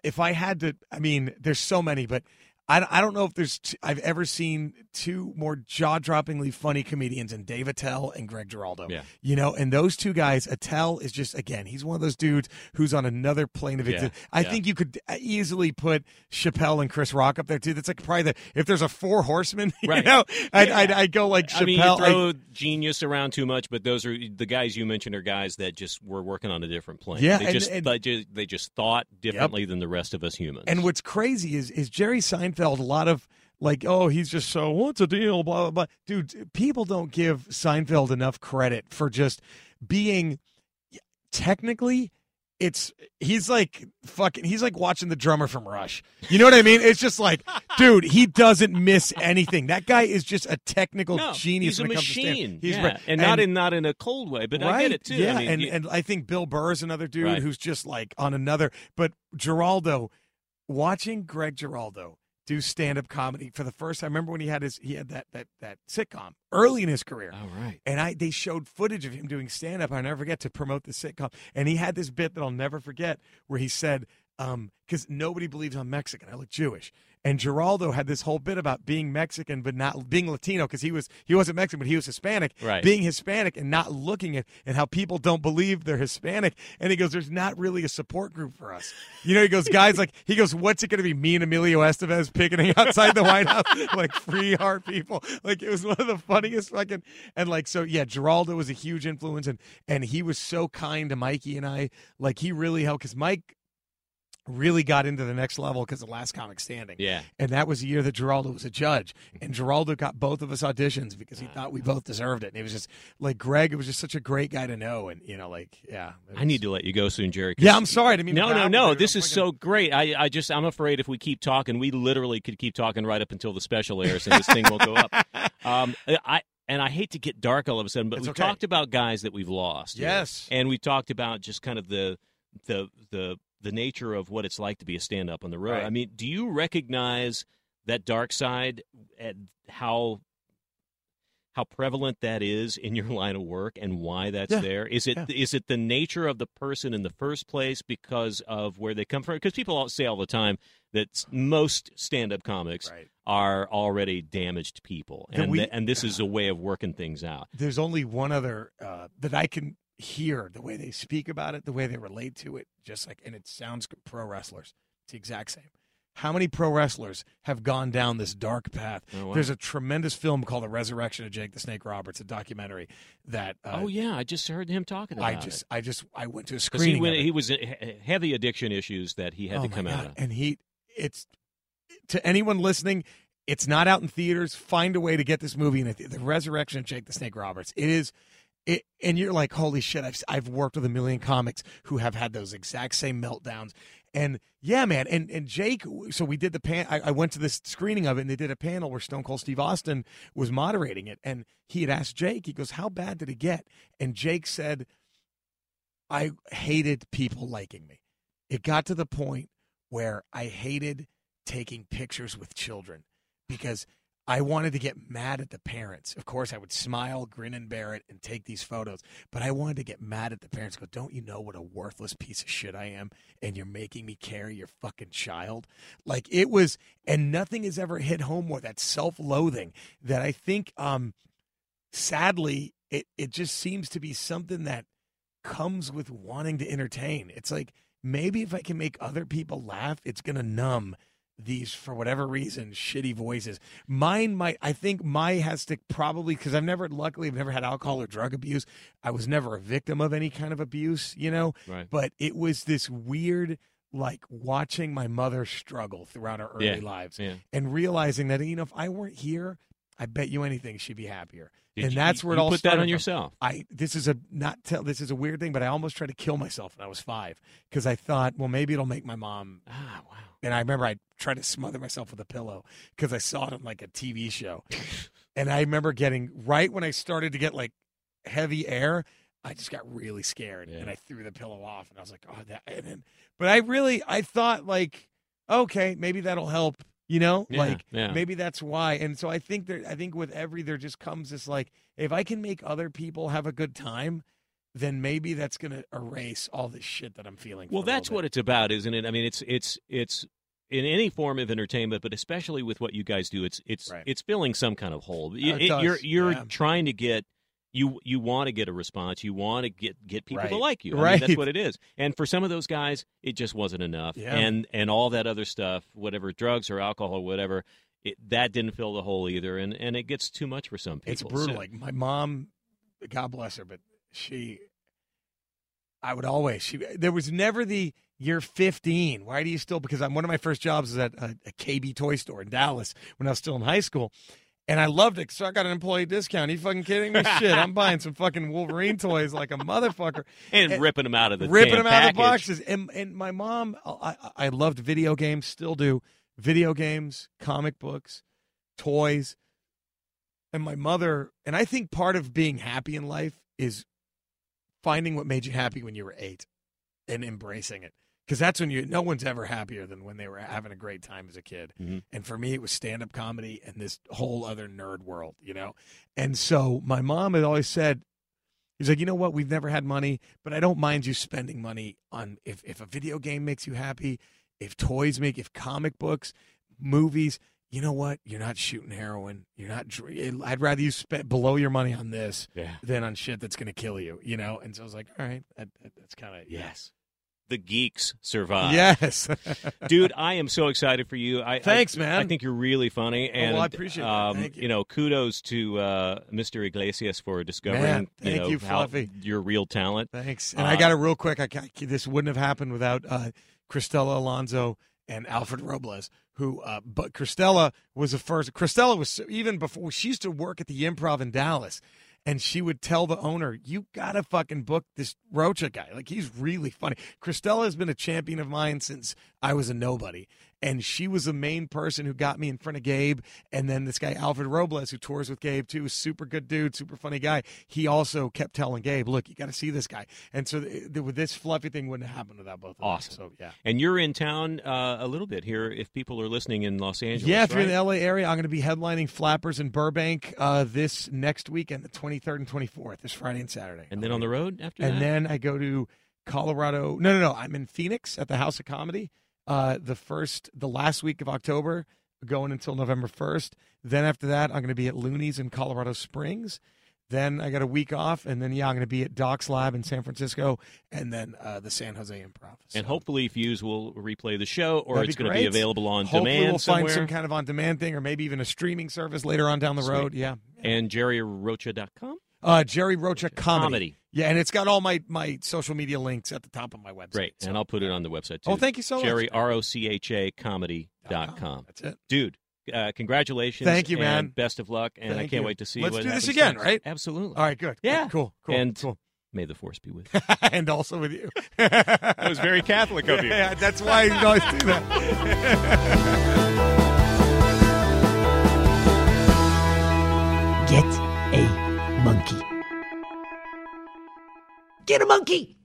if I had to, I mean, there's so many, but I, I don't know if there's t- I've ever seen two more jaw droppingly funny comedians in Dave Attell and Greg Giraldo. Yeah. you know, and those two guys, Attell is just again, he's one of those dudes who's on another plane of Yeah, existence. I yeah. think you could uh, easily put Chappelle and Chris Rock up there too. That's like probably the if there's a four horsemen, you Right. know, I'd, Yeah. I'd, I'd go like Chappelle. I mean, you throw genius around too much, but those are the guys you mentioned are guys that just were working on a different plane. Yeah, they and- just, and- they just they just thought differently than the rest of us humans. And what's crazy is is Jerry Seinfeld a lot of like, oh, he's just so what's the deal, blah blah blah. Dude, people don't give Seinfeld enough credit for just being technically it's he's like fucking he's like watching the drummer from Rush. You know what I mean? It's just like, dude, he doesn't miss anything. That guy is just a technical No, genius. he's a when it comes to stand- machine. He's yeah. right. and, not in not in a cold way, but I get it too. Yeah, I mean, and you- and I think Bill Burr is another dude Right. who's just like on another. But Giraldo, watching Greg Giraldo do stand up comedy for the first time. I remember when he had his he had that that that sitcom early in his career. all right. And I they showed footage of him doing stand up. I never forget to promote the sitcom. And he had this bit that I'll never forget where he said, um, because nobody believes I'm Mexican. I look Jewish. And Giraldo had this whole bit about being Mexican but not being Latino because he was he wasn't Mexican but he was Hispanic. Right. Being Hispanic and not looking at and how people don't believe they're Hispanic. And he goes, There's not really a support group for us. You know, he goes, guys like he goes, What's it gonna be? Me and Emilio Estevez picketing outside the White House? like free our people. Like it was one of the funniest fucking and like so yeah, Giraldo was a huge influence and and he was so kind to Mikey and I. Like he really helped because Mike really got into the next level because of Last Comic Standing. Yeah. And that was the year that Giraldo was a judge. And Giraldo got both of us auditions because he thought we both deserved it. And it was just like Greg it was just such a great guy to know. And, you know, like, yeah. it I need to let you go soon, Jerry. Yeah, I'm sorry. I mean no, no, no. This is so great. I, I just, I'm afraid if we keep talking, we literally could keep talking right up until the special airs, and this thing will go up. Um, I and I hate to get dark all of a sudden, but we okay. talked about guys that we've lost. Yes. and we talked about just kind of the the the the nature of what it's like to be a stand up on the road. Right. I mean, do you recognize that dark side and how how prevalent that is in your line of work and why that's Yeah. there? Is it is Yeah. it the nature of the person in the first place because of where they come from? Because people all say all the time that most stand up comics Right. are already damaged people, That and we- th- and this is a way of working things out. There's only one other uh, that I can hear the way they speak about it, the way they relate to it, just like, and it sounds good, pro wrestlers. It's the exact same. How many pro wrestlers have gone down this dark path? Oh, wow. There's a tremendous film called The Resurrection of Jake the Snake Roberts, a documentary that uh, oh yeah, I just heard him talking about it. I it. just, I just, I went to a screening. he, went, it. he was in heavy addiction issues that he had oh to come out of. And he, it's to anyone listening, it's not out in theaters. Find a way to get this movie in the Resurrection of Jake the Snake Roberts. It is. It, and you're like, holy shit! I've I've worked with a million comics who have had those exact same meltdowns, and yeah, man. And and Jake, so we did the pan. I, I went to this screening of it, and they did a panel where Stone Cold Steve Austin was moderating it, and he had asked Jake. He goes, "How bad did it get?" And Jake said, "I hated people liking me. It got to the point where I hated taking pictures with children because I wanted to get mad at the parents. Of course, I would smile, grin, and bear it and take these photos, but I wanted to get mad at the parents. Go, don't you know what a worthless piece of shit I am? And you're making me carry your fucking child? Like it was, and nothing has ever hit home more that self loathing that I think, um, sadly, it, it just seems to be something that comes with wanting to entertain. It's like maybe if I can make other people laugh, it's to numb these for whatever reason shitty voices. Mine might I think my has to probably cuz I've never luckily I've never had alcohol or drug abuse. I was never a victim of any kind of abuse, you know, Right. but it was this weird like watching my mother struggle throughout her early Yeah. lives Yeah. and realizing that you know if I weren't here, I bet you anything she'd be happier. Did and you- that's where it all put that on from. yourself. I this is a not tell this is a weird thing, but I almost tried to kill myself when I was five because I thought, well, maybe it'll make my mom. Ah, wow. And I remember I tried to smother myself with a pillow because I saw it on like a TV show, and I remember getting right when I started to get like heavy air. I just got really scared Yeah. and I threw the pillow off and I was like, oh, that. And then, but I really, I thought like, okay, maybe that'll help, you know, Yeah, like yeah. maybe that's why. And so I think there, I think with every, there just comes this like, if I can make other people have a good time, then maybe that's going to erase all this shit that I'm feeling. Well, that's what it's about, isn't it? I mean, it's it's it's in any form of entertainment, but especially with what you guys do, it's it's Right. it's filling some kind of hole. Uh, it It- does, you're you're yeah. trying to get you you want to get a response. You want to get get people to like you. I mean, Right. that's what it is. And for some of those guys, it just wasn't enough. Yeah. And and all that other stuff, whatever drugs or alcohol or whatever, it, that didn't fill the hole either. And and it gets too much for some people. It's brutal. So- Like my mom, God bless her, but she, I would always. She there was never the you're 15. Why do you still? Because I'm one of my first jobs was at a, a KB toy store in Dallas when I was still in high school, And I loved it. So I got an employee discount. Are you fucking kidding me? Shit, I'm buying some fucking Wolverine toys like a motherfucker. and, And- ripping them out of the ripping them out of the boxes. And and my mom, I I loved video games, still do. Video games, comic books, toys. And my mother, and I think part of being happy in life is finding what made you happy when you were eight and embracing it. Because that's when you, no one's ever happier than when they were having a great time as a kid. Mhm. And for me, it was stand up comedy and this whole other nerd world, you know? And so my mom had always said, He's like, you know what? We've never had money, but I don't mind you spending money on if, if a video game makes you happy, if toys make, if comic books, movies. You know what? You're not shooting heroin. You're not. I'd rather you spend blow your money on this Yeah. than on shit that's going to kill you. You know. And so I was like, all right, that, that, that's kind of Yes. The geeks survive. Yes, Dude, I am so excited for you. I, Thanks, I, man. Oh, I think you're really funny, and well, I appreciate um, Thank you. know, kudos to uh, Mr. Iglesias for discovering Man, thank know, you, how Fluffy. your real talent. Thanks. And Uh, I got it real quick. I, this wouldn't have happened without uh, Cristela Alonzo and Alfred Robles, who, uh, but Cristela was the first. Cristela was even before she used to work at the Improv in Dallas, and she would tell the owner, "You gotta fucking book this Rocha guy. Like he's really funny." Cristela has been a champion of mine since I was a nobody. And she was the main person who got me in front of Gabe. And then this guy, Alfred Robles, who tours with Gabe too, super good dude, super funny guy. He also kept telling Gabe, look, you got to see this guy. And so th- th- with this fluffy thing wouldn't have happened without both of them. Awesome. So, yeah. And you're in town uh, a little bit here. If people are listening in Los Angeles, Yeah, if you're in the LA area, I'm going to be headlining Flappers in Burbank uh, this next weekend, the 23rd and 24th, this Friday and Saturday. and then on the road after and that. then I go to Colorado. No, no, no. I'm in Phoenix at the House of Comedy. Uh, the first, the last week of October, going until November 1st. Then after that, I'm going to be at Loonees in Colorado Springs. Then I got a week off, and then yeah, I'm going to be at Doc's Lab in San Francisco, and then uh, the San Jose Improv. So and hopefully, Fuse will replay the show, or That'd it's going to be available on hopefully demand we'll somewhere. find some kind of on-demand thing, or maybe even a streaming service later on down the Sweet. road. Yeah, and JerryRocha.com. uh, Jerry Rocha comedy. Comedy. Yeah, and it's got all my my social media links at the top of my website. Great. So- And I'll put it on the website too. oh, thank you so much. Jerry, R O C H A comedy dot com. That's it. Dude, uh, congratulations. Thank you, and man. Best of luck. And I can't you. wait to see you. Let's what do this again, next. right? Absolutely. All right, good. Yeah. Good. cool, cool, And- cool. May the force be with you. and also with you. That was very Catholic of you. Yeah, that's why you always do that. Get a monkey. Get a monkey!